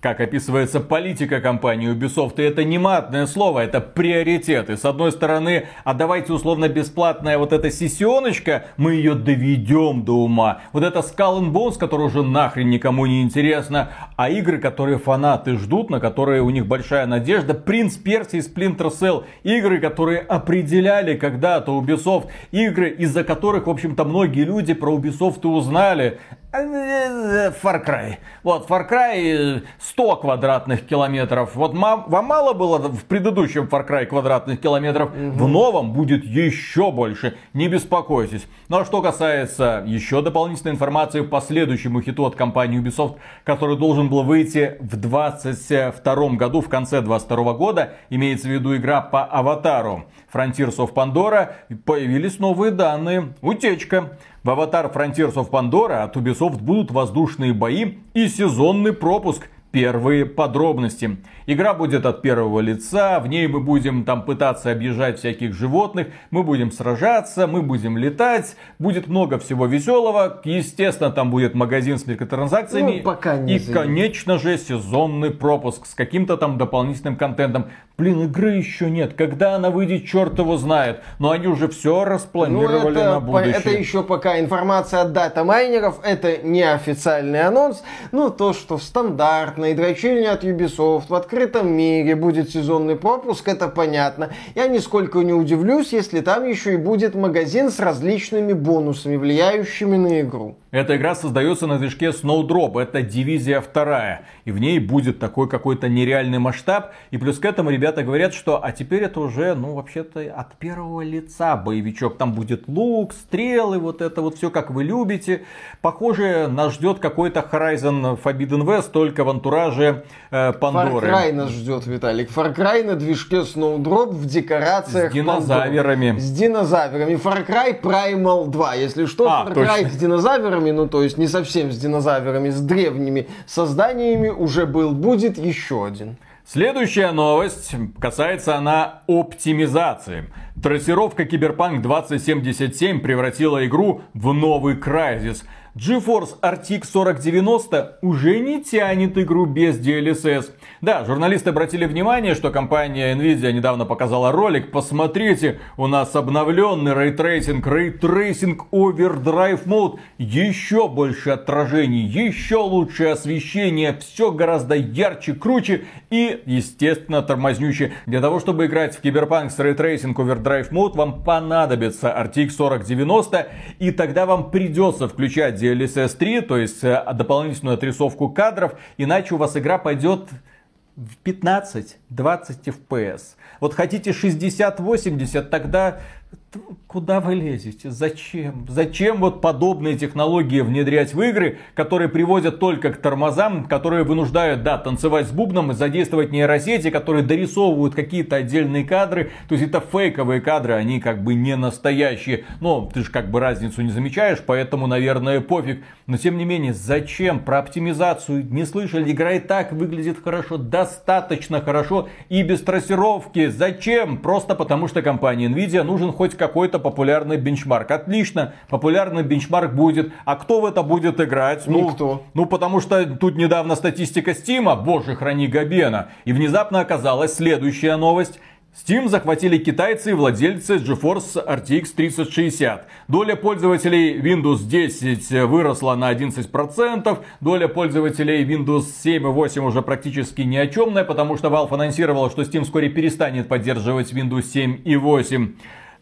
как описывается политика компании Ubisoft. И это не матное слово, это приоритеты. С одной стороны, а давайте условно бесплатная вот эта сессионочка, мы ее доведем до ума. Вот это Skull and Bones, которая уже нахрен никому не интересна. А игры, которые фанаты ждут, на которые у них большая надежда. Принц Персии, Splinter Cell. Игры, которые определяли когда-то Ubisoft. Игры, из-за которых, в общем-то, многие люди про Ubisoft и узнали. Far Cry. Вот, Far Cry 100 квадратных километров. Вот вам мало было в предыдущем Far Cry квадратных километров? Угу. В новом будет еще больше. Не беспокойтесь. Ну а что касается еще дополнительной информации по следующему хиту от компании Ubisoft, который должен был выйти в 2022 году, в конце 2022 года, имеется в виду игра по Аватару. Frontiers of Pandora, появились новые данные. Утечка. В Avatar Frontiers of Pandora от Ubisoft будут воздушные бои и сезонный пропуск первые подробности. Игра будет от первого лица, в ней мы будем там пытаться объезжать всяких животных, мы будем сражаться, мы будем летать, будет много всего веселого. Естественно, там будет магазин с микротранзакциями. Ну, пока не и, заявил. конечно же, сезонный пропуск с каким-то там дополнительным контентом. Блин, игры еще нет. Когда она выйдет, черт его знает. Но они уже все распланировали ну, это, на будущее. Это еще пока информация от дата-майнеров. Это неофициальный анонс. Ну, то, что в стандартной дрочильне от Ubisoft в открытом мире будет сезонный пропуск, это понятно. Я нисколько не удивлюсь, если там еще и будет магазин с различными бонусами, влияющими на игру. Эта игра создается на движке Snowdrop. Это дивизия вторая. И в ней будет такой какой-то нереальный масштаб. И плюс к этому ребята говорят, что а теперь это уже, ну, вообще-то от первого лица боевичок. Там будет лук, стрелы, вот это вот все, как вы любите. Похоже, нас ждет какой-то Horizon Forbidden West, только в антураже э, Пандоры. Far Cry нас ждет, Виталик. Far Cry на движке Snowdrop в декорациях С динозаврами. Пандоры. С динозаврами. Far Cry Primal 2. Если что, а, Far Cry точно. с динозаврами, ну то есть не совсем с динозаврами, с древними созданиями уже был, будет еще один. Следующая новость касается она оптимизации. Трассировка Киберпанк 2077 превратила игру в новый Crysis. GeForce RTX 4090 уже не тянет игру без DLSS. Да, журналисты обратили внимание, что компания Nvidia недавно показала ролик. Посмотрите, у нас обновленный ray tracing, ray tracing Overdrive Mode. Еще больше отражений, еще лучшее освещение, все гораздо ярче, круче и, естественно, тормознюче. Для того, чтобы играть в Cyberpunk с ray tracing Overdrive Mode, вам понадобится RTX 4090, и тогда вам придется включать DLSS 3, то есть э, дополнительную отрисовку кадров, иначе у вас игра пойдет в 15-20 FPS. Вот хотите 60-80, тогда Куда вы лезете? Зачем? Зачем вот подобные технологии внедрять в игры, которые приводят только к тормозам, которые вынуждают, да, танцевать с бубном и задействовать нейросети, которые дорисовывают какие-то отдельные кадры. То есть это фейковые кадры, они как бы не настоящие. Но ты же как бы разницу не замечаешь, поэтому, наверное, пофиг. Но тем не менее, зачем? Про оптимизацию не слышали. Игра и так выглядит хорошо, достаточно хорошо и без трассировки. Зачем? Просто потому что компания Nvidia нужен хоть какой-то популярный бенчмарк. Отлично, популярный бенчмарк будет. А кто в это будет играть? Ну, Никто. Ну, потому что тут недавно статистика Стима, боже, храни Габена. И внезапно оказалась следующая новость. Steam захватили китайцы и владельцы GeForce RTX 3060. Доля пользователей Windows 10 выросла на 11%. Доля пользователей Windows 7 и 8 уже практически ни о чемная, потому что Valve анонсировала, что Steam вскоре перестанет поддерживать Windows 7 и 8.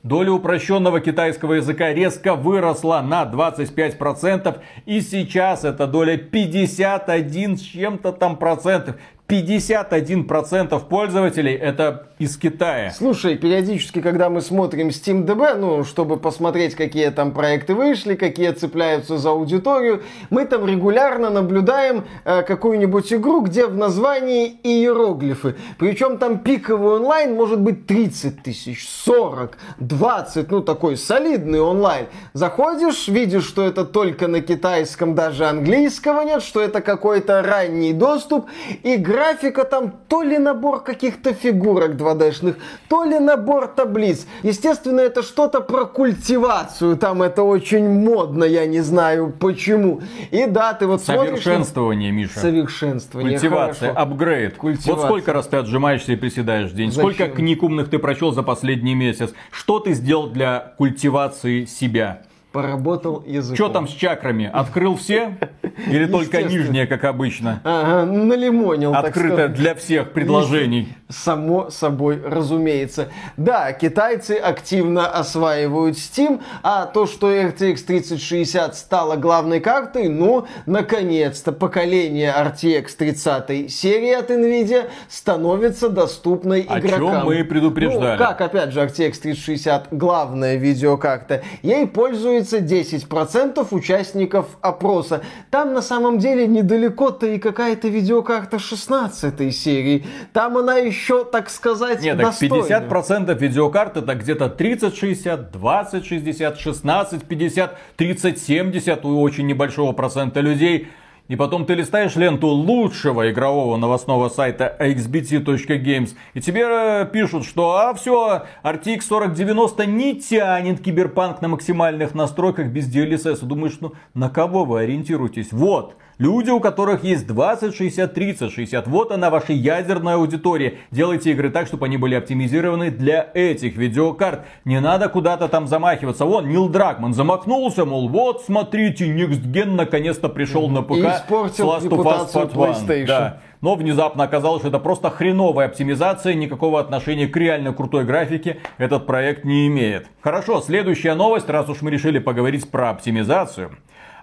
Доля упрощенного китайского языка резко выросла на 25%, и сейчас эта доля 51 с чем-то там процентов. 51% пользователей это из Китая. Слушай, периодически, когда мы смотрим SteamDB, ну, чтобы посмотреть, какие там проекты вышли, какие цепляются за аудиторию, мы там регулярно наблюдаем э, какую-нибудь игру, где в названии иероглифы. Причем там пиковый онлайн может быть 30 тысяч, 40, 20, ну, такой солидный онлайн. Заходишь, видишь, что это только на китайском, даже английского нет, что это какой-то ранний доступ, и графика там то ли набор каких-то фигурок 2D-шных, то ли набор таблиц. Естественно, это что-то про культивацию, там это очень модно, я не знаю почему. И да, ты вот Совершенствование, смотришь... Миша. Совершенствование, Культивация, хорошо. апгрейд. Культивация. Вот сколько раз ты отжимаешься и приседаешь в день? Зачем? Сколько книг умных ты прочел за последний месяц? Что ты сделал для культивации себя? Поработал языком. Что там с чакрами? Открыл все? Или только нижние, как обычно? Ага, налимонил, Открыто для всех предложений. Само собой, разумеется. Да, китайцы активно осваивают Steam, а то, что RTX 3060 стала главной картой, ну, наконец-то, поколение RTX 30 серии от NVIDIA становится доступной О игрокам. чем мы и предупреждали. Ну, как, опять же, RTX 3060 главная видеокарта, ей пользуется 10% участников опроса. Там на самом деле недалеко-то и какая-то видеокарта 16 серии. Там она еще, так сказать, Нет, так достойна. 50% видеокарт это где-то 30-60, 20-60, 16-50, 30-70 у очень небольшого процента людей. И потом ты листаешь ленту лучшего игрового новостного сайта xbt.games, и тебе э, пишут, что а все, RTX 4090 не тянет киберпанк на максимальных настройках без DLSS. И Думаешь, ну на кого вы ориентируетесь? Вот, люди, у которых есть 20, 60, 30, 60. Вот она ваша ядерная аудитория. Делайте игры так, чтобы они были оптимизированы для этих видеокарт. Не надо куда-то там замахиваться. Вон, Нил Дракман замахнулся, мол, вот, смотрите, Next Gen наконец-то пришел на ПК. И испортил с Last репутацию. PlayStation. Да. Но внезапно оказалось, что это просто хреновая оптимизация, никакого отношения к реально крутой графике этот проект не имеет. Хорошо, следующая новость, раз уж мы решили поговорить про оптимизацию.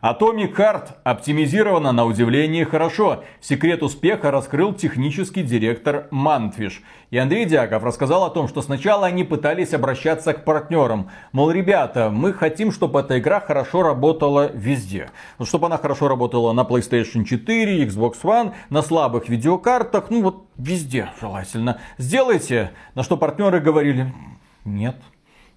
Atomic Heart оптимизирована на удивление хорошо. Секрет успеха раскрыл технический директор Мантвиш. И Андрей Дяков рассказал о том, что сначала они пытались обращаться к партнерам. Мол, ребята, мы хотим, чтобы эта игра хорошо работала везде. Ну, чтобы она хорошо работала на PlayStation 4, Xbox One, на слабых видеокартах, ну вот везде желательно. Сделайте. На что партнеры говорили, нет.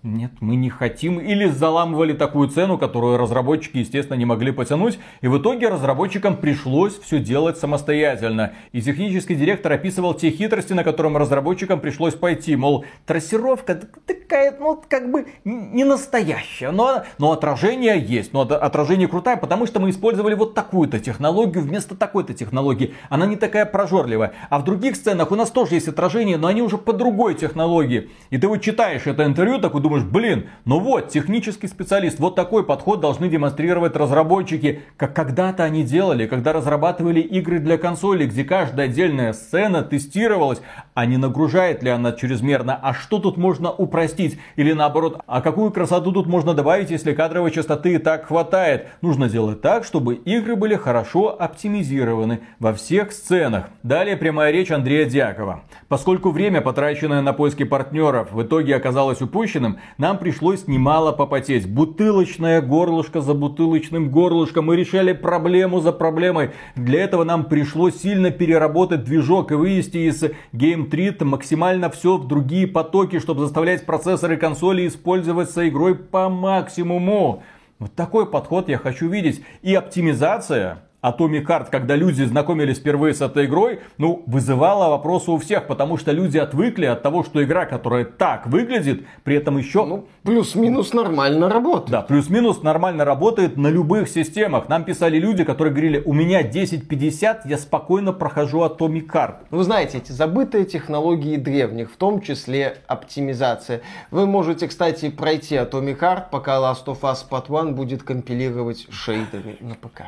Нет, мы не хотим. Или заламывали такую цену, которую разработчики, естественно, не могли потянуть. И в итоге разработчикам пришлось все делать самостоятельно. И технический директор описывал те хитрости, на котором разработчикам пришлось пойти. Мол, трассировка такая, ну, как бы не настоящая. Но, но отражение есть. Но от- отражение крутая, потому что мы использовали вот такую-то технологию вместо такой-то технологии. Она не такая прожорливая. А в других сценах у нас тоже есть отражение, но они уже по другой технологии. И ты вот читаешь это интервью, такой думаешь, блин, ну вот, технический специалист, вот такой подход должны демонстрировать разработчики, как когда-то они делали, когда разрабатывали игры для консолей, где каждая отдельная сцена тестировалась, а не нагружает ли она чрезмерно, а что тут можно упростить, или наоборот, а какую красоту тут можно добавить, если кадровой частоты и так хватает. Нужно делать так, чтобы игры были хорошо оптимизированы во всех сценах. Далее прямая речь Андрея Дьякова. Поскольку время, потраченное на поиски партнеров, в итоге оказалось упущенным, нам пришлось немало попотеть. Бутылочное горлышко за бутылочным горлышком. Мы решали проблему за проблемой. Для этого нам пришлось сильно переработать движок и вывести из Game Treat максимально все в другие потоки, чтобы заставлять процессоры консоли использовать с игрой по максимуму. Вот такой подход я хочу видеть. И оптимизация Atomic Heart, когда люди знакомились впервые с этой игрой, ну, вызывала вопросы у всех, потому что люди отвыкли от того, что игра, которая так выглядит, при этом еще Ну, плюс-минус нормально работает. да, плюс-минус нормально работает на любых системах. Нам писали люди, которые говорили, у меня 1050, я спокойно прохожу Atomic Heart. Вы знаете, эти забытые технологии древних, в том числе оптимизация. Вы можете, кстати, пройти Atomic Heart, пока Last of Us Part One будет компилировать шейдеры на ПК.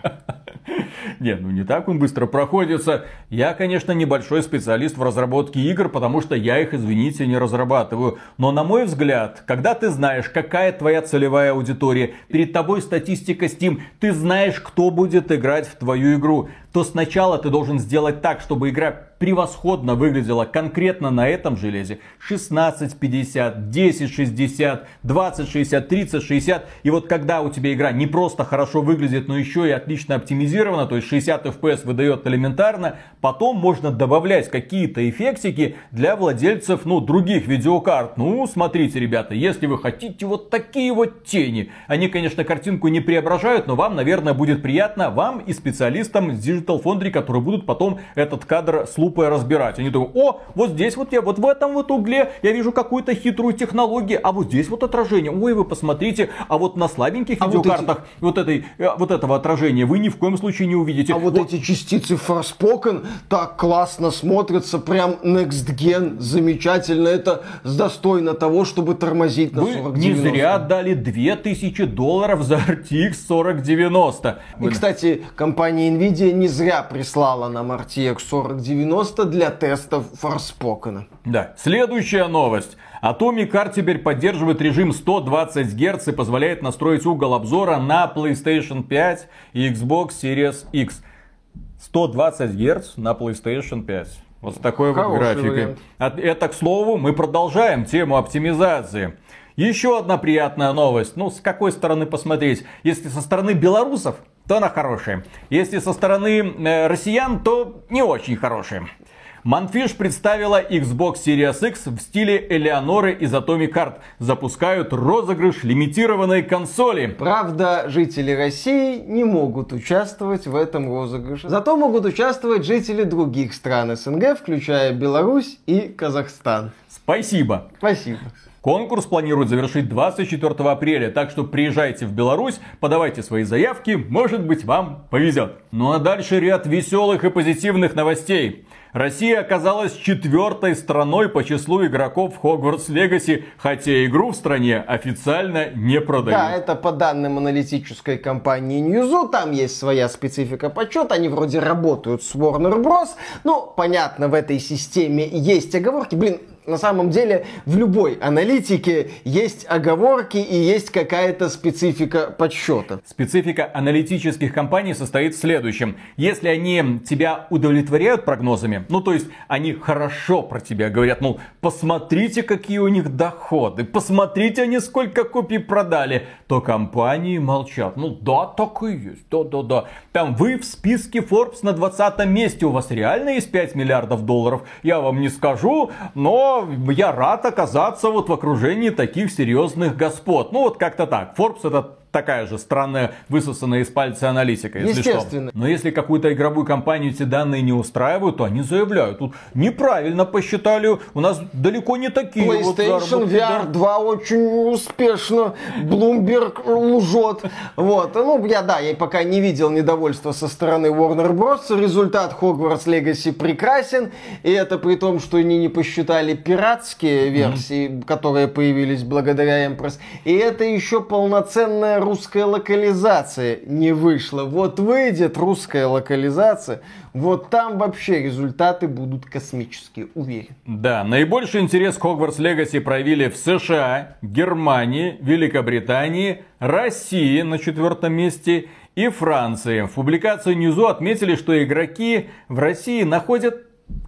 Нет, ну не так он быстро проходится. Я, конечно, небольшой специалист в разработке игр, потому что я их, извините, не разрабатываю. Но на мой взгляд, когда ты знаешь, какая твоя целевая аудитория, перед тобой статистика Steam, ты знаешь, кто будет играть в твою игру, то сначала ты должен сделать так, чтобы игра превосходно выглядела конкретно на этом железе. 1650, 1060, 2060, 3060. И вот когда у тебя игра не просто хорошо выглядит, но еще и отлично оптимизирована, то есть 60 FPS выдает элементарно, потом можно добавлять какие-то эффектики для владельцев ну, других видеокарт. Ну, смотрите, ребята, если вы хотите вот такие вот тени, они, конечно, картинку не преображают, но вам, наверное, будет приятно, вам и специалистам с Digital Foundry, которые будут потом этот кадр с лупой разбирать. Они думают, о, вот здесь вот я, вот в этом вот угле я вижу какую-то хитрую технологию, а вот здесь вот отражение. Ой, вы посмотрите, а вот на слабеньких а видеокартах вот, эти... вот, этой, э, вот этого отражения вы ни в коем случае не увидите. А вот, вот эти частицы Forspoken так классно смотрятся, прям Next Gen, замечательно. Это достойно того, чтобы тормозить на вы 40 не зря дали 2000 долларов за RTX 4090. И, кстати, компания Nvidia не зря прислала нам RTX 4090 для тестов Forspoken. Да. Следующая новость. Atomic Heart теперь поддерживает режим 120 Гц и позволяет настроить угол обзора на PlayStation 5 и Xbox Series X. 120 Гц на PlayStation 5. Вот с такой Хороший вот графикой. Вариант. Это, к слову, мы продолжаем тему оптимизации. Еще одна приятная новость. Ну, с какой стороны посмотреть? Если со стороны белорусов, то она хорошая. Если со стороны э, россиян, то не очень хорошая. Манфиш представила Xbox Series X в стиле Элеоноры из Atomic Heart. Запускают розыгрыш лимитированной консоли. Правда, жители России не могут участвовать в этом розыгрыше. Зато могут участвовать жители других стран СНГ, включая Беларусь и Казахстан. Спасибо. Спасибо. Конкурс планируют завершить 24 апреля, так что приезжайте в Беларусь, подавайте свои заявки, может быть вам повезет. Ну а дальше ряд веселых и позитивных новостей. Россия оказалась четвертой страной по числу игроков в Hogwarts Legacy, хотя игру в стране официально не продают. Да, это по данным аналитической компании Newzoo, там есть своя специфика подсчета, они вроде работают с Warner Bros. Ну, понятно, в этой системе есть оговорки. Блин, на самом деле в любой аналитике есть оговорки и есть какая-то специфика подсчета. Специфика аналитических компаний состоит в следующем. Если они тебя удовлетворяют прогнозами, ну то есть они хорошо про тебя говорят, ну посмотрите, какие у них доходы, посмотрите они сколько копий продали, то компании молчат. Ну да, так и есть, да-да-да. Там вы в списке Forbes на 20 месте, у вас реально есть 5 миллиардов долларов, я вам не скажу, но я рад оказаться вот в окружении таких серьезных господ. Ну вот как-то так. Forbes это такая же странная, высосанная из пальца аналитика, если Естественно. что. Но если какую-то игровую компанию эти данные не устраивают, то они заявляют, тут неправильно посчитали, у нас далеко не такие PlayStation вот VR 2 очень успешно, Bloomberg лжет. Вот. Ну, я, да, я пока не видел недовольства со стороны Warner Bros. Результат Hogwarts Legacy прекрасен, и это при том, что они не посчитали пиратские версии, mm-hmm. которые появились благодаря Empress. И это еще полноценная русская локализация не вышла. Вот выйдет русская локализация, вот там вообще результаты будут космические, уверен. Да, наибольший интерес к Hogwarts Legacy проявили в США, Германии, Великобритании, России на четвертом месте и Франции. В публикации Ньюзу отметили, что игроки в России находят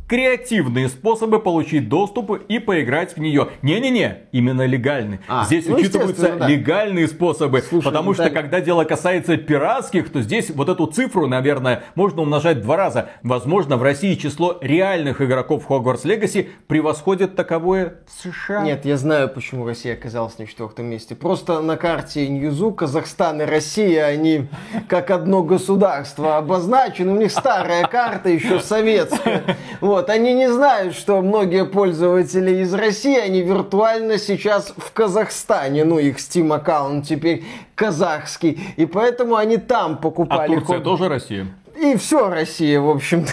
креативные способы получить доступ и поиграть в нее. Не-не-не, именно легальные. А, здесь ну, учитываются да. легальные способы. Слушай, потому что, когда дело касается пиратских, то здесь вот эту цифру, наверное, можно умножать два раза. Возможно, в России число реальных игроков Hogwarts Legacy превосходит таковое в США. Нет, я знаю, почему Россия оказалась на четвертом месте. Просто на карте Ньюзу Казахстан и Россия, они как одно государство обозначены. У них старая карта еще советская. Вот. Вот, они не знают, что многие пользователи из России, они виртуально сейчас в Казахстане. Ну, их Steam аккаунт теперь казахский. И поэтому они там покупали. А Турция ход... тоже Россия? И все Россия, в общем-то.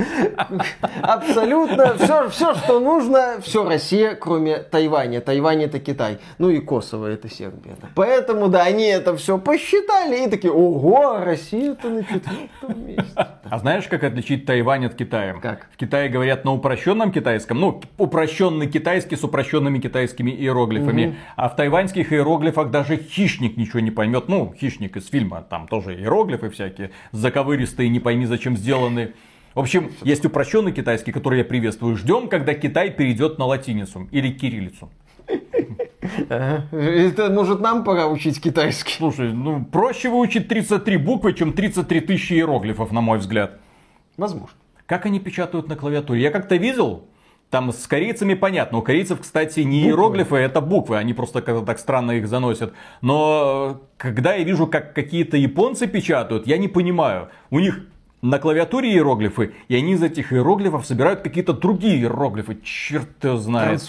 Абсолютно. Все, все, что нужно, все Россия, кроме Тайваня. Тайвань это Китай. Ну и Косово это Сербия. Поэтому, да, они это все посчитали и такие, ого, Россия-то на четвертом месте. А знаешь, как отличить Тайвань от Китая? Как? В Китае говорят на упрощенном китайском, ну, упрощенный китайский с упрощенными китайскими иероглифами. Угу. А в тайваньских иероглифах даже хищник ничего не поймет. Ну, хищник из фильма, там тоже иероглифы всякие, заковыристые, не пойми зачем сделаны. В общем, есть упрощенный китайский, который я приветствую. Ждем, когда Китай перейдет на латиницу или кириллицу. Это может нам пора учить китайский. Слушай, ну проще выучить 33 буквы, чем 33 тысячи иероглифов, на мой взгляд. Возможно. Как они печатают на клавиатуре? Я как-то видел, там с корейцами понятно. У корейцев, кстати, не буквы. иероглифы, это буквы. Они просто как-то так странно их заносят. Но когда я вижу, как какие-то японцы печатают, я не понимаю. У них на клавиатуре иероглифы, и они из этих иероглифов собирают какие-то другие иероглифы. Черт его знает.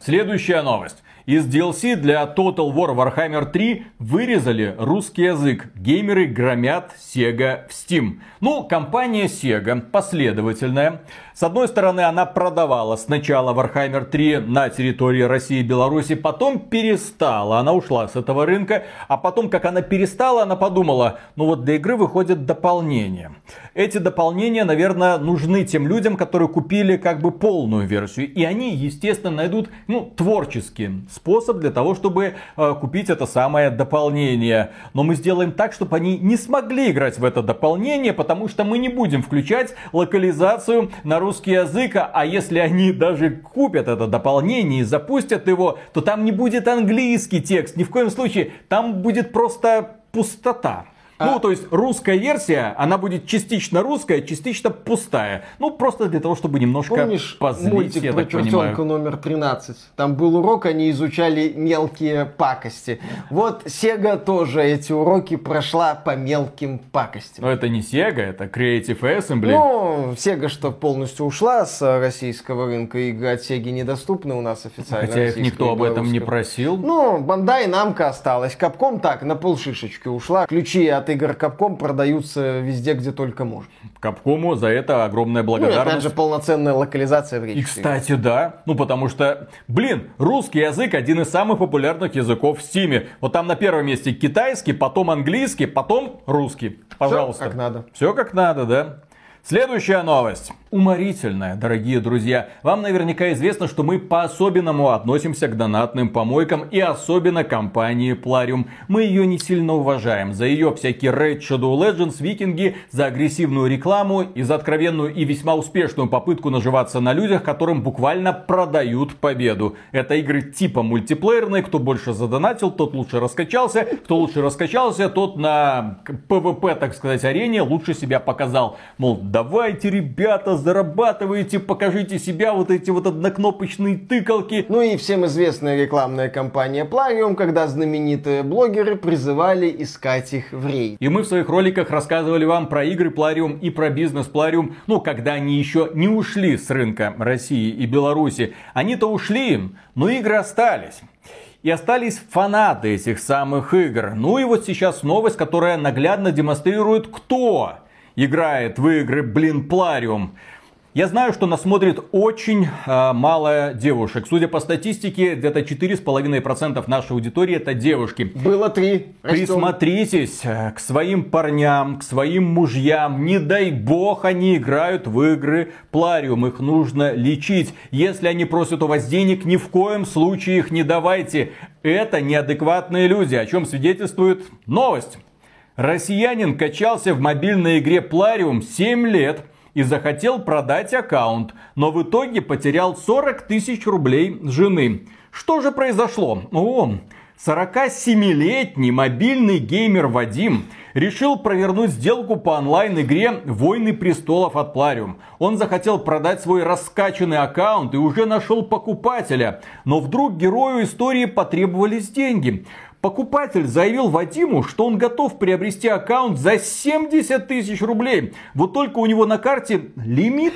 Следующая новость. Из DLC для Total War Warhammer 3 вырезали русский язык. Геймеры громят Sega в Steam. Ну, компания Sega последовательная. С одной стороны, она продавала сначала Warhammer 3 на территории России и Беларуси, потом перестала. Она ушла с этого рынка, а потом, как она перестала, она подумала, ну вот для игры выходят дополнения. Эти дополнения, наверное, нужны тем людям, которые купили как бы полную версию. И они, естественно, найдут ну, творческий способ для того, чтобы э, купить это самое дополнение. Но мы сделаем так, чтобы они не смогли играть в это дополнение, потому что мы не будем включать локализацию на русский язык, а если они даже купят это дополнение и запустят его, то там не будет английский текст, ни в коем случае, там будет просто пустота. Ну, а... то есть русская версия, она будет частично русская, частично пустая. Ну, просто для того, чтобы немножко Помнишь позлить, мультик я про так чертенка номер 13? Там был урок, они изучали мелкие пакости. Вот Sega тоже эти уроки прошла по мелким пакостям. Но это не Sega, это Creative Assembly. Ну, Sega что полностью ушла с российского рынка, игры от Sega недоступны у нас официально. Хотя их никто об этом не просил. Ну, Бандай Намка осталась. Капком так, на полшишечки ушла. Ключи от от игр Capcom продаются везде, где только можно. Капкому за это огромная благодарность. Ну, опять же, полноценная локализация в речи. И, кстати, да. Ну, потому что, блин, русский язык один из самых популярных языков в Стиме. Вот там на первом месте китайский, потом английский, потом русский. Пожалуйста. Все как надо. Все как надо, да. Следующая новость. Уморительная, дорогие друзья. Вам наверняка известно, что мы по-особенному относимся к донатным помойкам и особенно компании Plarium. Мы ее не сильно уважаем за ее всякие Raid Shadow Legends, викинги, за агрессивную рекламу и за откровенную и весьма успешную попытку наживаться на людях, которым буквально продают победу. Это игры типа мультиплеерные, кто больше задонатил, тот лучше раскачался, кто лучше раскачался, тот на PvP, так сказать, арене лучше себя показал. Мол, давайте, ребята, зарабатывайте, покажите себя, вот эти вот однокнопочные тыкалки. Ну и всем известная рекламная кампания Plarium, когда знаменитые блогеры призывали искать их в рейд. И мы в своих роликах рассказывали вам про игры Plarium и про бизнес Plarium, ну, когда они еще не ушли с рынка России и Беларуси. Они-то ушли, но игры остались. И остались фанаты этих самых игр. Ну и вот сейчас новость, которая наглядно демонстрирует, кто играет в игры, блин, Плариум. Я знаю, что нас смотрит очень э, мало девушек. Судя по статистике, где-то 4,5% нашей аудитории это девушки. Было три. Присмотритесь э, к своим парням, к своим мужьям. Не дай бог они играют в игры Плариум. Их нужно лечить. Если они просят у вас денег, ни в коем случае их не давайте. Это неадекватные люди, о чем свидетельствует новость. Россиянин качался в мобильной игре Plarium 7 лет и захотел продать аккаунт, но в итоге потерял 40 тысяч рублей жены. Что же произошло? О, 47-летний мобильный геймер Вадим решил провернуть сделку по онлайн-игре «Войны престолов» от Plarium. Он захотел продать свой раскачанный аккаунт и уже нашел покупателя. Но вдруг герою истории потребовались деньги. Покупатель заявил Вадиму, что он готов приобрести аккаунт за 70 тысяч рублей. Вот только у него на карте лимит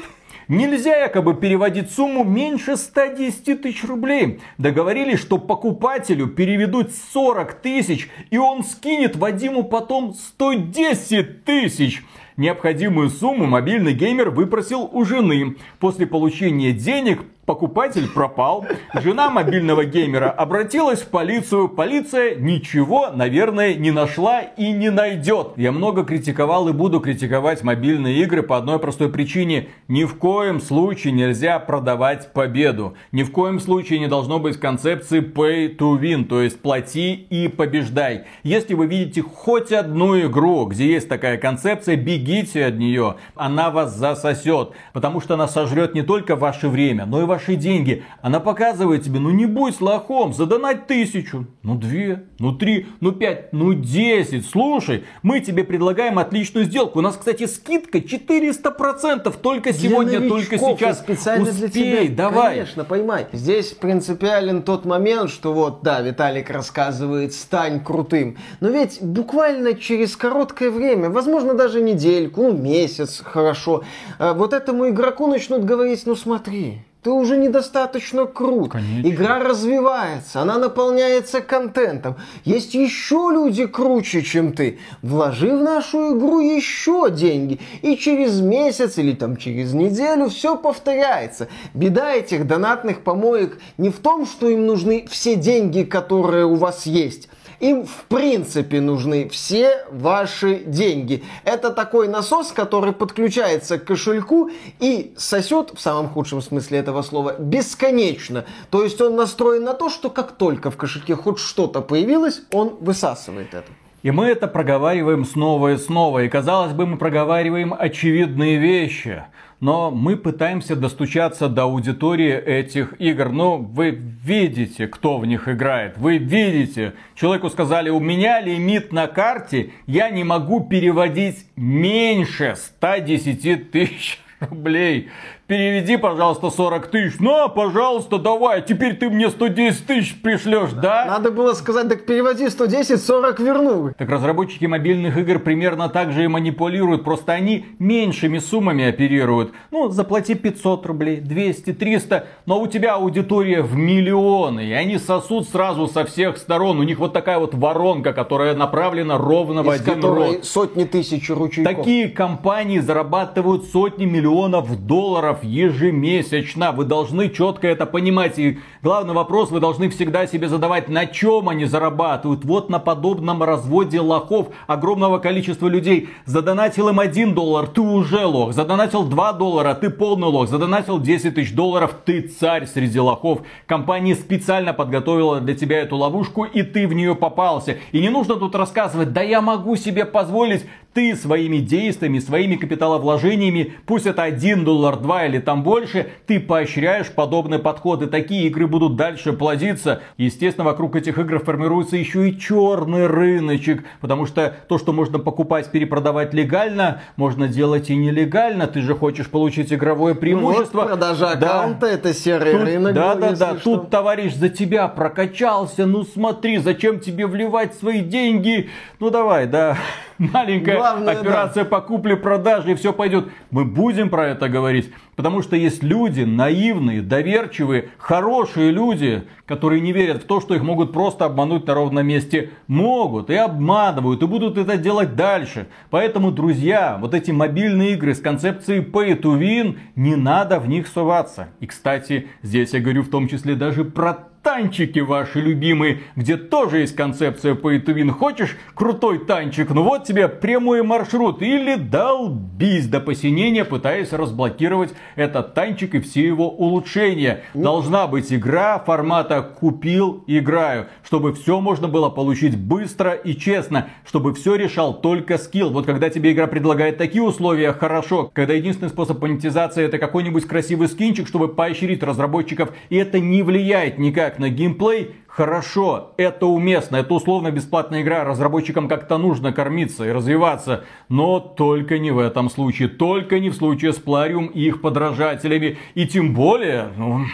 Нельзя якобы переводить сумму меньше 110 тысяч рублей. Договорились, что покупателю переведут 40 тысяч, и он скинет Вадиму потом 110 тысяч. Необходимую сумму мобильный геймер выпросил у жены. После получения денег покупатель пропал, жена мобильного геймера обратилась в полицию, полиция ничего, наверное, не нашла и не найдет. Я много критиковал и буду критиковать мобильные игры по одной простой причине. Ни в коем случае нельзя продавать победу. Ни в коем случае не должно быть концепции pay to win, то есть плати и побеждай. Если вы видите хоть одну игру, где есть такая концепция, бегите от нее. Она вас засосет, потому что она сожрет не только ваше время, но и ваши деньги. Она показывает тебе, ну не будь лохом, задонать тысячу, ну две, ну три, ну пять, ну десять. Слушай, мы тебе предлагаем отличную сделку. У нас, кстати, скидка 400% только сегодня, только сейчас. Специально Успей, для тебя. давай. Конечно, поймай. Здесь принципиален тот момент, что вот, да, Виталик рассказывает, стань крутым. Но ведь буквально через короткое время, возможно, даже недельку, ну, месяц, хорошо, э, вот этому игроку начнут говорить, ну смотри, ты уже недостаточно крут. Конечно. Игра развивается, она наполняется контентом. Есть еще люди круче, чем ты. Вложи в нашу игру еще деньги. И через месяц или там через неделю все повторяется. Беда этих донатных помоек не в том, что им нужны все деньги, которые у вас есть им в принципе нужны все ваши деньги. Это такой насос, который подключается к кошельку и сосет, в самом худшем смысле этого слова, бесконечно. То есть он настроен на то, что как только в кошельке хоть что-то появилось, он высасывает это. И мы это проговариваем снова и снова. И казалось бы, мы проговариваем очевидные вещи но мы пытаемся достучаться до аудитории этих игр. Но вы видите, кто в них играет. Вы видите. Человеку сказали, у меня лимит на карте, я не могу переводить меньше 110 тысяч рублей переведи, пожалуйста, 40 тысяч. На, пожалуйста, давай, теперь ты мне 110 тысяч пришлешь, да? Надо было сказать, так переводи 110, 40 верну. Так разработчики мобильных игр примерно так же и манипулируют, просто они меньшими суммами оперируют. Ну, заплати 500 рублей, 200, 300, но у тебя аудитория в миллионы, и они сосут сразу со всех сторон. У них вот такая вот воронка, которая направлена ровно Из в один рот. сотни тысяч ручейков. Такие компании зарабатывают сотни миллионов долларов ежемесячно. Вы должны четко это понимать. И главный вопрос вы должны всегда себе задавать, на чем они зарабатывают. Вот на подобном разводе лохов огромного количества людей. Задонатил им 1 доллар, ты уже лох. Задонатил 2 доллара, ты полный лох. Задонатил 10 тысяч долларов, ты царь среди лохов. Компания специально подготовила для тебя эту ловушку, и ты в нее попался. И не нужно тут рассказывать, да я могу себе позволить. Ты своими действиями, своими капиталовложениями, пусть это 1 доллар, 2 или там больше, ты поощряешь подобные подходы. Такие игры будут дальше плодиться. Естественно, вокруг этих игр формируется еще и черный рыночек, потому что то, что можно покупать, перепродавать легально, можно делать и нелегально. Ты же хочешь получить игровое преимущество. Вот продажа аккаунта, да. это серый тут, рынок. Да, был, да, да. Что. Тут товарищ за тебя прокачался. Ну смотри, зачем тебе вливать свои деньги? Ну давай, да маленькая Главное, операция да. по купле-продаже, и все пойдет. Мы будем про это говорить, потому что есть люди наивные, доверчивые, хорошие люди, которые не верят в то, что их могут просто обмануть на ровном месте. Могут и обманывают, и будут это делать дальше. Поэтому, друзья, вот эти мобильные игры с концепцией pay to win, не надо в них суваться. И, кстати, здесь я говорю в том числе даже про танчики ваши любимые, где тоже есть концепция pay to win. Хочешь крутой танчик? Ну вот тебе прямой маршрут. Или долбись до посинения, пытаясь разблокировать этот танчик и все его улучшения. Должна быть игра формата «купил, играю», чтобы все можно было получить быстро и честно, чтобы все решал только скилл. Вот когда тебе игра предлагает такие условия, хорошо. Когда единственный способ монетизации это какой-нибудь красивый скинчик, чтобы поощрить разработчиков, и это не влияет никак как на геймплей, хорошо, это уместно, это условно бесплатная игра, разработчикам как-то нужно кормиться и развиваться, но только не в этом случае, только не в случае с Плариум и их подражателями, и тем более, ну,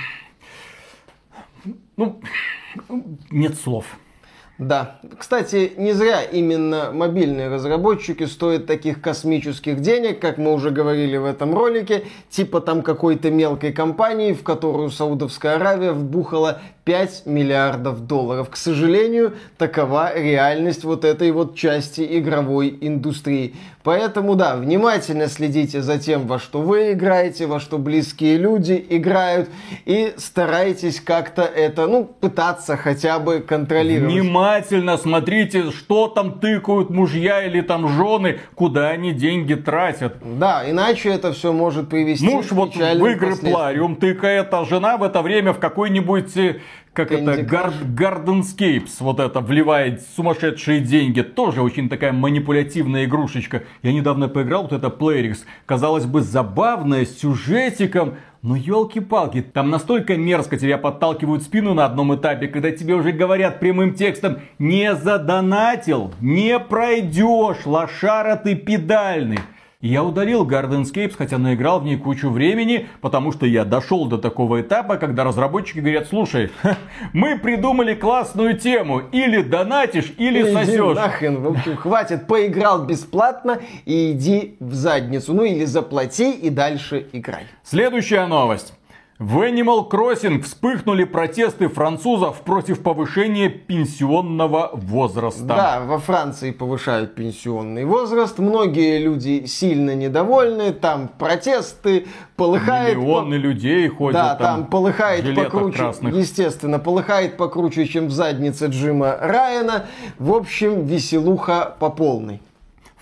ну нет слов. Да. Кстати, не зря именно мобильные разработчики стоят таких космических денег, как мы уже говорили в этом ролике, типа там какой-то мелкой компании, в которую Саудовская Аравия вбухала 5 миллиардов долларов. К сожалению, такова реальность вот этой вот части игровой индустрии. Поэтому, да, внимательно следите за тем, во что вы играете, во что близкие люди играют, и старайтесь как-то это, ну, пытаться хотя бы контролировать. Внимательно смотрите, что там тыкают мужья или там жены, куда они деньги тратят. Да, иначе это все может привести Муж к вот в игры Плариум тыкает, а жена в это время в какой-нибудь э, как Candy это, Гар, Gardenscapes, вот это, вливает сумасшедшие деньги. Тоже очень такая манипулятивная игрушечка. Я недавно поиграл, вот это Playrix. Казалось бы, забавная, с сюжетиком. Но елки-палки, там настолько мерзко тебя подталкивают в спину на одном этапе, когда тебе уже говорят прямым текстом «Не задонатил, не пройдешь, лошара ты педальный». И я удалил Gardenscapes, хотя наиграл в ней кучу времени, потому что я дошел до такого этапа, когда разработчики говорят, слушай, мы придумали классную тему, или донатишь, или иди сосешь. нахрен, в общем, хватит, поиграл бесплатно и иди в задницу. Ну или заплати и дальше играй. Следующая новость. В Animal Crossing вспыхнули протесты французов против повышения пенсионного возраста. Да, во Франции повышают пенсионный возраст. Многие люди сильно недовольны. Там протесты, полыхает... Миллионы по... людей ходят Да, там, там полыхает покруче. Красных. Естественно, полыхает покруче, чем в заднице Джима Райана. В общем, веселуха по полной.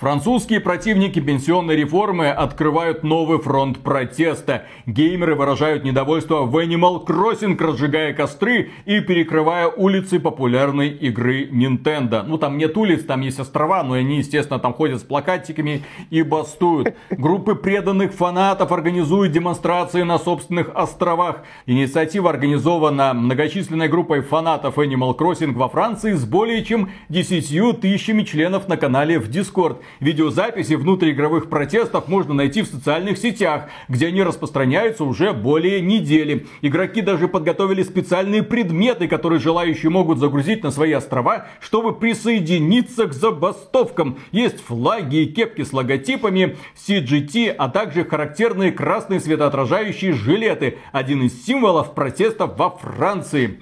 Французские противники пенсионной реформы открывают новый фронт протеста. Геймеры выражают недовольство в Animal Crossing, разжигая костры и перекрывая улицы популярной игры Nintendo. Ну, там нет улиц, там есть острова, но они, естественно, там ходят с плакатиками и бастуют. Группы преданных фанатов организуют демонстрации на собственных островах. Инициатива организована многочисленной группой фанатов Animal Crossing во Франции с более чем 10 тысячами членов на канале в Discord. Видеозаписи внутриигровых протестов можно найти в социальных сетях, где они распространяются уже более недели. Игроки даже подготовили специальные предметы, которые желающие могут загрузить на свои острова, чтобы присоединиться к забастовкам. Есть флаги и кепки с логотипами CGT, а также характерные красные светоотражающие жилеты. Один из символов протестов во Франции.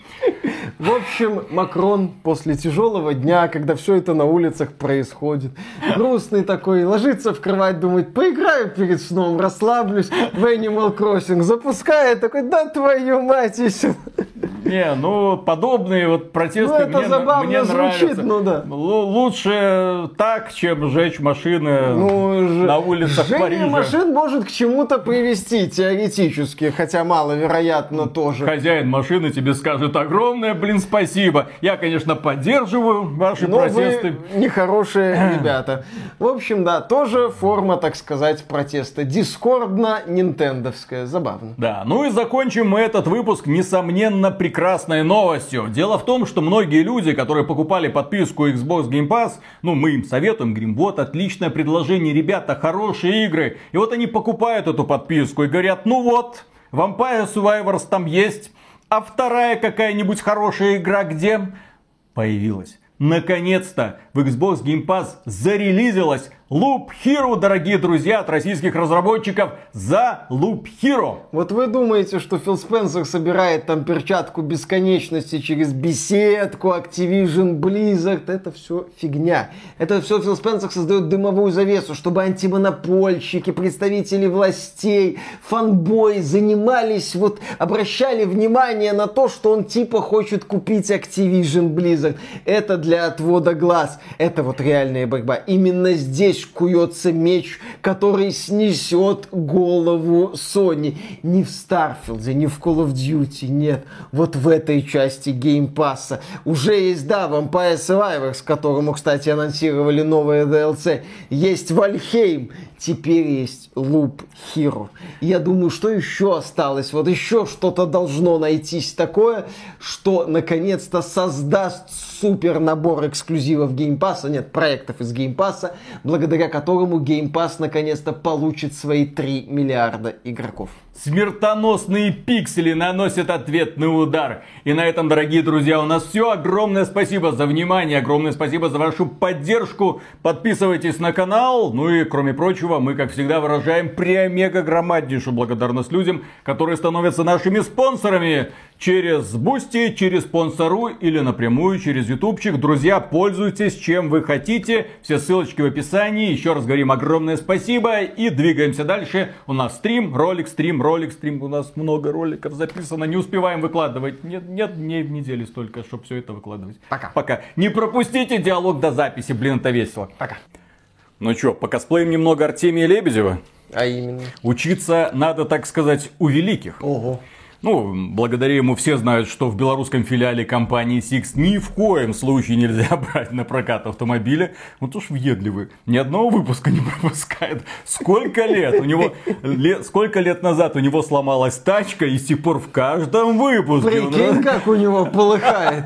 В общем, Макрон после тяжелого дня, когда все это на улицах происходит, грустный такой, ложится в кровать, думает, поиграю перед сном, расслаблюсь в Animal Crossing, запускает, такой, да твою мать, еще. Не, ну подобные вот протесты ну, мне, забавно мне звучит, нравятся. Ну, да. Лучше так, чем сжечь машины ну, на улицах Парижа. машин может к чему-то привести теоретически, хотя маловероятно тоже. Хозяин машины тебе скажет огромное, блин, спасибо. Я, конечно, поддерживаю ваши Но протесты. Вы нехорошие ребята. В общем, да, тоже форма, так сказать, протеста. Дискордно-нинтендовская. Забавно. Да, ну и закончим мы этот выпуск, несомненно, прекрасной новостью. Дело в том, что многие люди, которые покупали подписку Xbox Game Pass, ну, мы им советуем, говорим, вот, отличное предложение, ребята, хорошие игры. И вот они покупают эту подписку и говорят, ну вот, Vampire Survivors там есть, а вторая какая-нибудь хорошая игра где? Появилась. Наконец-то в Xbox Game Pass зарелизилась Loop Hero, дорогие друзья, от российских разработчиков за Loop Hero. Вот вы думаете, что Фил Спенсер собирает там перчатку бесконечности через беседку, Activision, Blizzard. Это все фигня. Это все Фил Спенсер создает дымовую завесу, чтобы антимонопольщики, представители властей, фанбои занимались, вот обращали внимание на то, что он типа хочет купить Activision, Blizzard. Это для отвода глаз. Это вот реальная борьба. Именно здесь здесь куется меч, который снесет голову Sony. Не в Starfield е, не в Call of Duty, нет. Вот в этой части Game Pass а. Уже есть, да, Vampire Survivors, которому, кстати, анонсировали новое DLC. Есть Valheim, теперь есть Loop Hero. Я думаю, что еще осталось? Вот еще что-то должно найтись такое, что наконец-то создаст супер набор эксклюзивов Game Pass а, нет, проектов из Game Pass а, благодаря которому Game Pass наконец-то получит свои 3 миллиарда игроков. Смертоносные пиксели наносят ответный удар. И на этом, дорогие друзья, у нас все. Огромное спасибо за внимание, огромное спасибо за вашу поддержку. Подписывайтесь на канал. Ну и, кроме прочего, мы, как всегда, выражаем преомега громаднейшую благодарность людям, которые становятся нашими спонсорами через Boosty, через спонсорку или напрямую через ютубчик. Друзья, пользуйтесь чем вы хотите. Все ссылочки в описании. Еще раз говорим огромное спасибо и двигаемся дальше. У нас стрим, ролик, стрим, ролик, стрим. У нас много роликов записано. Не успеваем выкладывать. Нет, нет дней в неделю столько, чтобы все это выкладывать. Пока. Пока. Не пропустите диалог до записи. Блин, это весело. Пока. Ну что, покосплеем немного Артемия Лебедева? А именно? Учиться надо, так сказать, у великих. Ого. Ну, благодаря ему все знают, что в белорусском филиале компании Six ни в коем случае нельзя брать на прокат автомобиля. Вот уж въедливый. Ни одного выпуска не пропускает. Сколько лет? У него лет, сколько лет назад у него сломалась тачка, и с тех пор в каждом выпуске. Прикинь, он... как у него полыхает.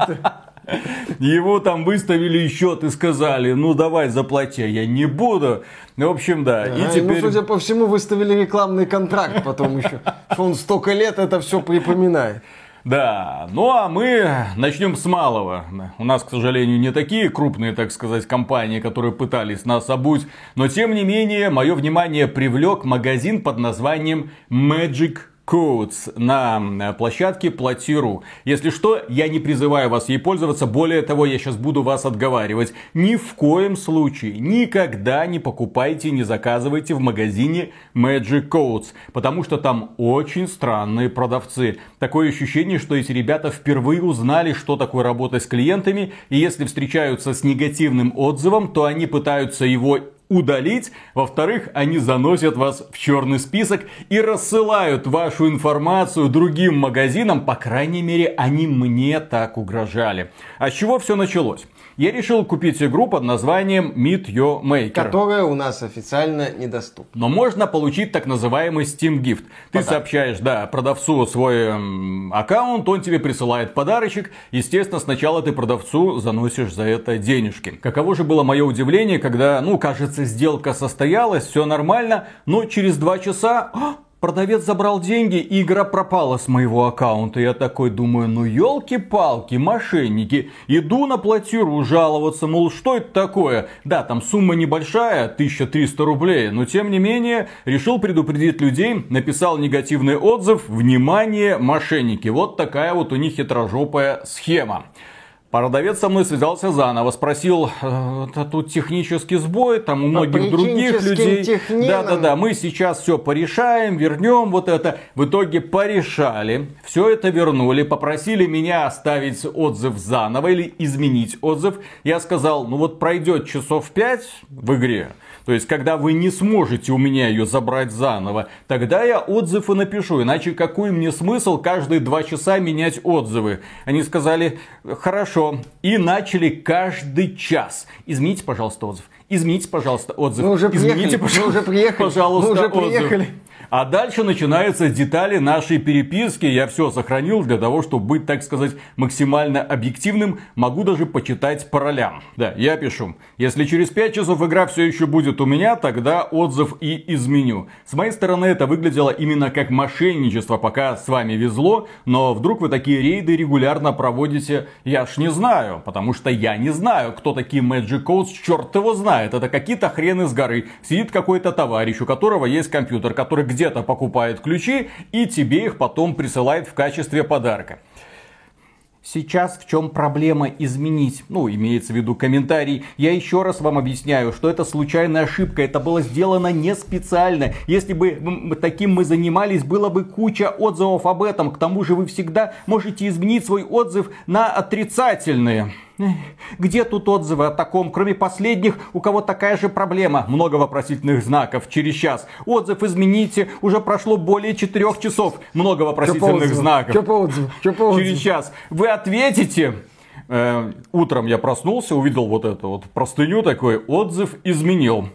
Его там выставили счет и сказали, ну давай заплати, а я не буду. Ну, в общем, да. А, и теперь... Ну, судя по всему, выставили рекламный контракт потом еще. Что он столько лет это все припоминает. Да, ну а мы начнем с малого. У нас, к сожалению, не такие крупные, так сказать, компании, которые пытались нас обуть, но тем не менее, мое внимание привлек магазин под названием Magic Codes на площадке Платиру. Если что, я не призываю вас ей пользоваться, более того, я сейчас буду вас отговаривать. Ни в коем случае, никогда не покупайте, не заказывайте в магазине Magic Codes, потому что там очень странные продавцы. Такое ощущение, что эти ребята впервые узнали, что такое работать с клиентами, и если встречаются с негативным отзывом, то они пытаются его удалить. Во-вторых, они заносят вас в черный список и рассылают вашу информацию другим магазинам. По крайней мере, они мне так угрожали. А с чего все началось? Я решил купить игру под названием Meet Your Maker. Которая у нас официально недоступна. Но можно получить так называемый Steam Gift. Ты Подарок. сообщаешь, да, продавцу свой эм, аккаунт, он тебе присылает подарочек. Естественно, сначала ты продавцу заносишь за это денежки. Каково же было мое удивление, когда, ну, кажется, сделка состоялась, все нормально, но через два часа «А, Продавец забрал деньги, и игра пропала с моего аккаунта. Я такой думаю, ну елки-палки, мошенники. Иду на платиру жаловаться, мол, что это такое? Да, там сумма небольшая, 1300 рублей, но тем не менее решил предупредить людей, написал негативный отзыв. Внимание, мошенники. Вот такая вот у них хитрожопая схема. Продавец со мной связался заново, спросил, «Э, это тут технический сбой, там у многих других людей. Да-да-да, мы сейчас все порешаем, вернем вот это. В итоге порешали, все это вернули, попросили меня оставить отзыв заново или изменить отзыв. Я сказал, ну вот пройдет часов 5 в игре, то есть, когда вы не сможете у меня ее забрать заново, тогда я отзыв и напишу. Иначе какой мне смысл каждые два часа менять отзывы? Они сказали, хорошо. И начали каждый час. Измените, пожалуйста, отзыв. Измените, пожалуйста, отзыв. Мы уже приехали. Измените, пожалуйста, мы уже приехали. Пожалуйста, мы уже приехали. Отзыв. А дальше начинаются детали нашей переписки. Я все сохранил для того, чтобы быть, так сказать, максимально объективным. Могу даже почитать по ролям. Да, я пишу. Если через 5 часов игра все еще будет у меня, тогда отзыв и изменю. С моей стороны это выглядело именно как мошенничество, пока с вами везло. Но вдруг вы такие рейды регулярно проводите, я ж не знаю. Потому что я не знаю, кто такие Magic Codes, черт его знает. Это какие-то хрены с горы. Сидит какой-то товарищ, у которого есть компьютер, который где-то покупает ключи и тебе их потом присылает в качестве подарка. Сейчас в чем проблема изменить? Ну, имеется в виду комментарий. Я еще раз вам объясняю, что это случайная ошибка. Это было сделано не специально. Если бы таким мы занимались, было бы куча отзывов об этом. К тому же вы всегда можете изменить свой отзыв на отрицательные. Где тут отзывы о таком, кроме последних, у кого такая же проблема? Много вопросительных знаков через час. Отзыв измените, уже прошло более четырех часов. Много вопросительных знаков. Что по отзыву? Что по отзыву? Через час. Вы ответите, э, утром я проснулся, увидел вот эту вот простыню такой, отзыв изменил.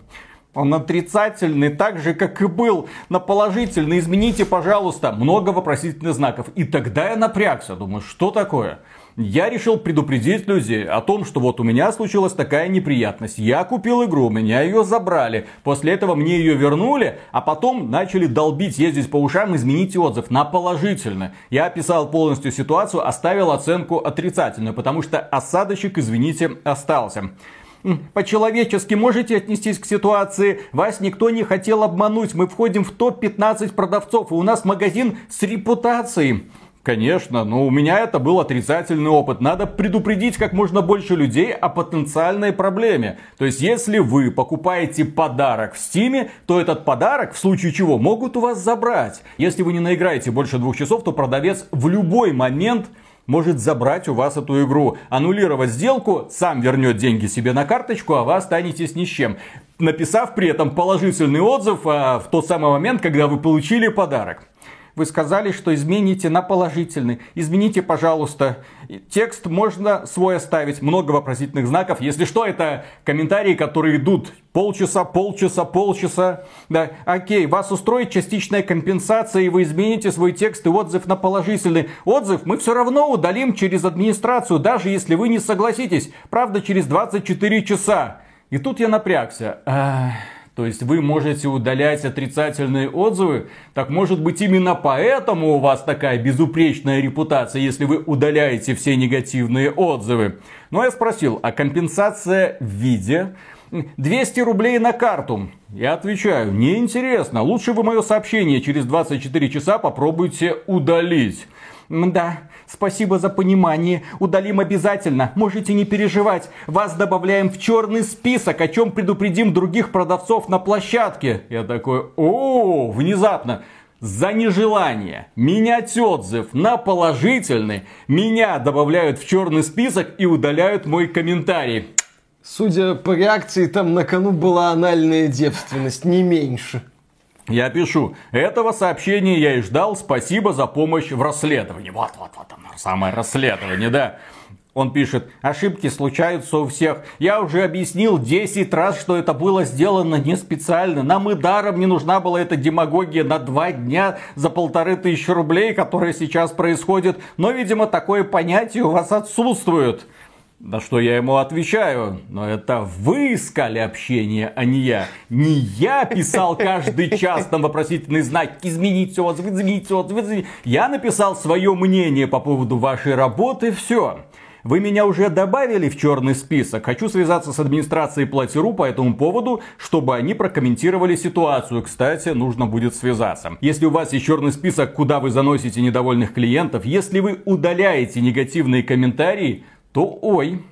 Он отрицательный, так же, как и был на положительный. Измените, пожалуйста. Много вопросительных знаков. И тогда я напрягся. Думаю, что такое? Я решил предупредить людей о том, что вот у меня случилась такая неприятность. Я купил игру, меня ее забрали. После этого мне ее вернули, а потом начали долбить, ездить по ушам, изменить отзыв на положительный. Я описал полностью ситуацию, оставил оценку отрицательную, потому что осадочек, извините, остался. По-человечески можете отнестись к ситуации? Вас никто не хотел обмануть. Мы входим в топ-15 продавцов, и у нас магазин с репутацией. Конечно, но у меня это был отрицательный опыт. Надо предупредить как можно больше людей о потенциальной проблеме. То есть, если вы покупаете подарок в Стиме, то этот подарок, в случае чего, могут у вас забрать. Если вы не наиграете больше двух часов, то продавец в любой момент может забрать у вас эту игру, аннулировать сделку, сам вернет деньги себе на карточку, а вы останетесь ни с чем. Написав при этом положительный отзыв а, в тот самый момент, когда вы получили подарок. Вы сказали, что измените на положительный. Измените, пожалуйста. Текст можно свой оставить. Много вопросительных знаков. Если что, это комментарии, которые идут полчаса, полчаса, полчаса. Да, окей, вас устроит частичная компенсация, и вы измените свой текст и отзыв на положительный. Отзыв мы все равно удалим через администрацию, даже если вы не согласитесь. Правда, через 24 часа. И тут я напрягся. Ах... То есть вы можете удалять отрицательные отзывы. Так может быть именно поэтому у вас такая безупречная репутация, если вы удаляете все негативные отзывы. Но я спросил, а компенсация в виде 200 рублей на карту. Я отвечаю, неинтересно. Лучше вы мое сообщение через 24 часа попробуйте удалить. Да, спасибо за понимание. Удалим обязательно. Можете не переживать. Вас добавляем в черный список, о чем предупредим других продавцов на площадке. Я такой, о, внезапно за нежелание менять отзыв на положительный, меня добавляют в черный список и удаляют мой комментарий. Судя по реакции, там на кону была анальная девственность, не меньше. Я пишу, этого сообщения я и ждал, спасибо за помощь в расследовании. Вот, вот, вот оно, самое расследование, да. Он пишет, ошибки случаются у всех. Я уже объяснил 10 раз, что это было сделано не специально. Нам и даром не нужна была эта демагогия на два дня за полторы тысячи рублей, которая сейчас происходит. Но, видимо, такое понятие у вас отсутствует. На что я ему отвечаю, но это вы искали общение, а не я. Не я писал каждый час там вопросительный знак, измените отзыв, измените отзыв, измените. Я написал свое мнение по поводу вашей работы, все. Вы меня уже добавили в черный список. Хочу связаться с администрацией Платиру по этому поводу, чтобы они прокомментировали ситуацию. Кстати, нужно будет связаться. Если у вас есть черный список, куда вы заносите недовольных клиентов, если вы удаляете негативные комментарии, то ой,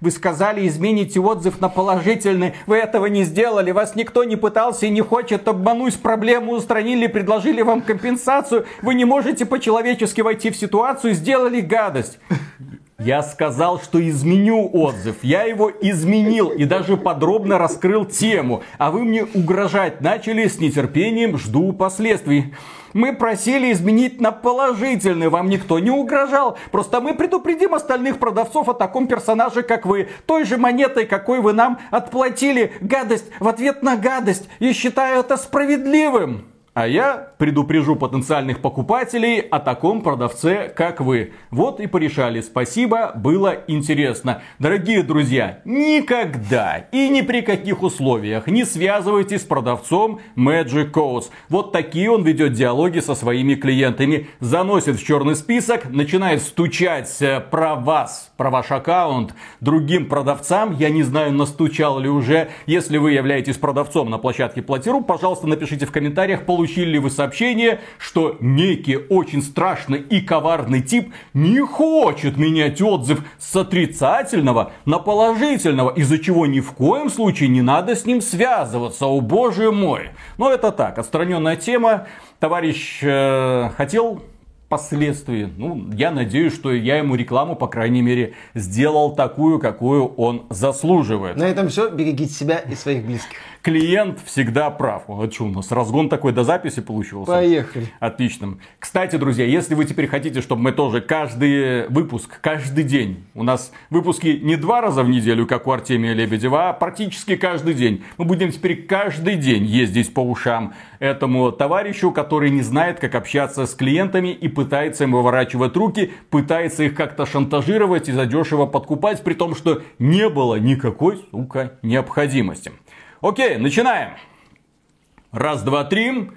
вы сказали, измените отзыв на положительный. Вы этого не сделали. Вас никто не пытался и не хочет обмануть. Проблему устранили, предложили вам компенсацию. Вы не можете по-человечески войти в ситуацию, сделали гадость. Я сказал, что изменю отзыв. Я его изменил и даже подробно раскрыл тему. А вы мне угрожать начали с нетерпением, жду последствий. Мы просили изменить на положительный, вам никто не угрожал. Просто мы предупредим остальных продавцов о таком персонаже, как вы. Той же монетой, какой вы нам отплатили. Гадость в ответ на гадость. И считаю это справедливым. А я предупрежу потенциальных покупателей о таком продавце, как вы. Вот и порешали. Спасибо, было интересно. Дорогие друзья, никогда и ни при каких условиях не связывайтесь с продавцом Magic Codes. Вот такие он ведет диалоги со своими клиентами. Заносит в черный список, начинает стучать э, про вас, про ваш аккаунт другим продавцам. Я не знаю, настучал ли уже. Если вы являетесь продавцом на площадке Платиру, пожалуйста, напишите в комментариях, получили ли вы сообщение, что некий очень страшный и коварный тип не хочет менять отзыв с отрицательного на положительного, из-за чего ни в коем случае не надо с ним связываться, о боже мой. Но это так, отстраненная тема. Товарищ э, хотел последствий. Ну, я надеюсь, что я ему рекламу, по крайней мере, сделал такую, какую он заслуживает. На этом все. Берегите себя и своих близких клиент всегда прав. А что у нас, разгон такой до записи получился? Поехали. Отлично. Кстати, друзья, если вы теперь хотите, чтобы мы тоже каждый выпуск, каждый день, у нас выпуски не два раза в неделю, как у Артемия Лебедева, а практически каждый день. Мы будем теперь каждый день ездить по ушам этому товарищу, который не знает, как общаться с клиентами и пытается им выворачивать руки, пытается их как-то шантажировать и задешево подкупать, при том, что не было никакой, сука, необходимости. Окей, начинаем. Раз, два, три.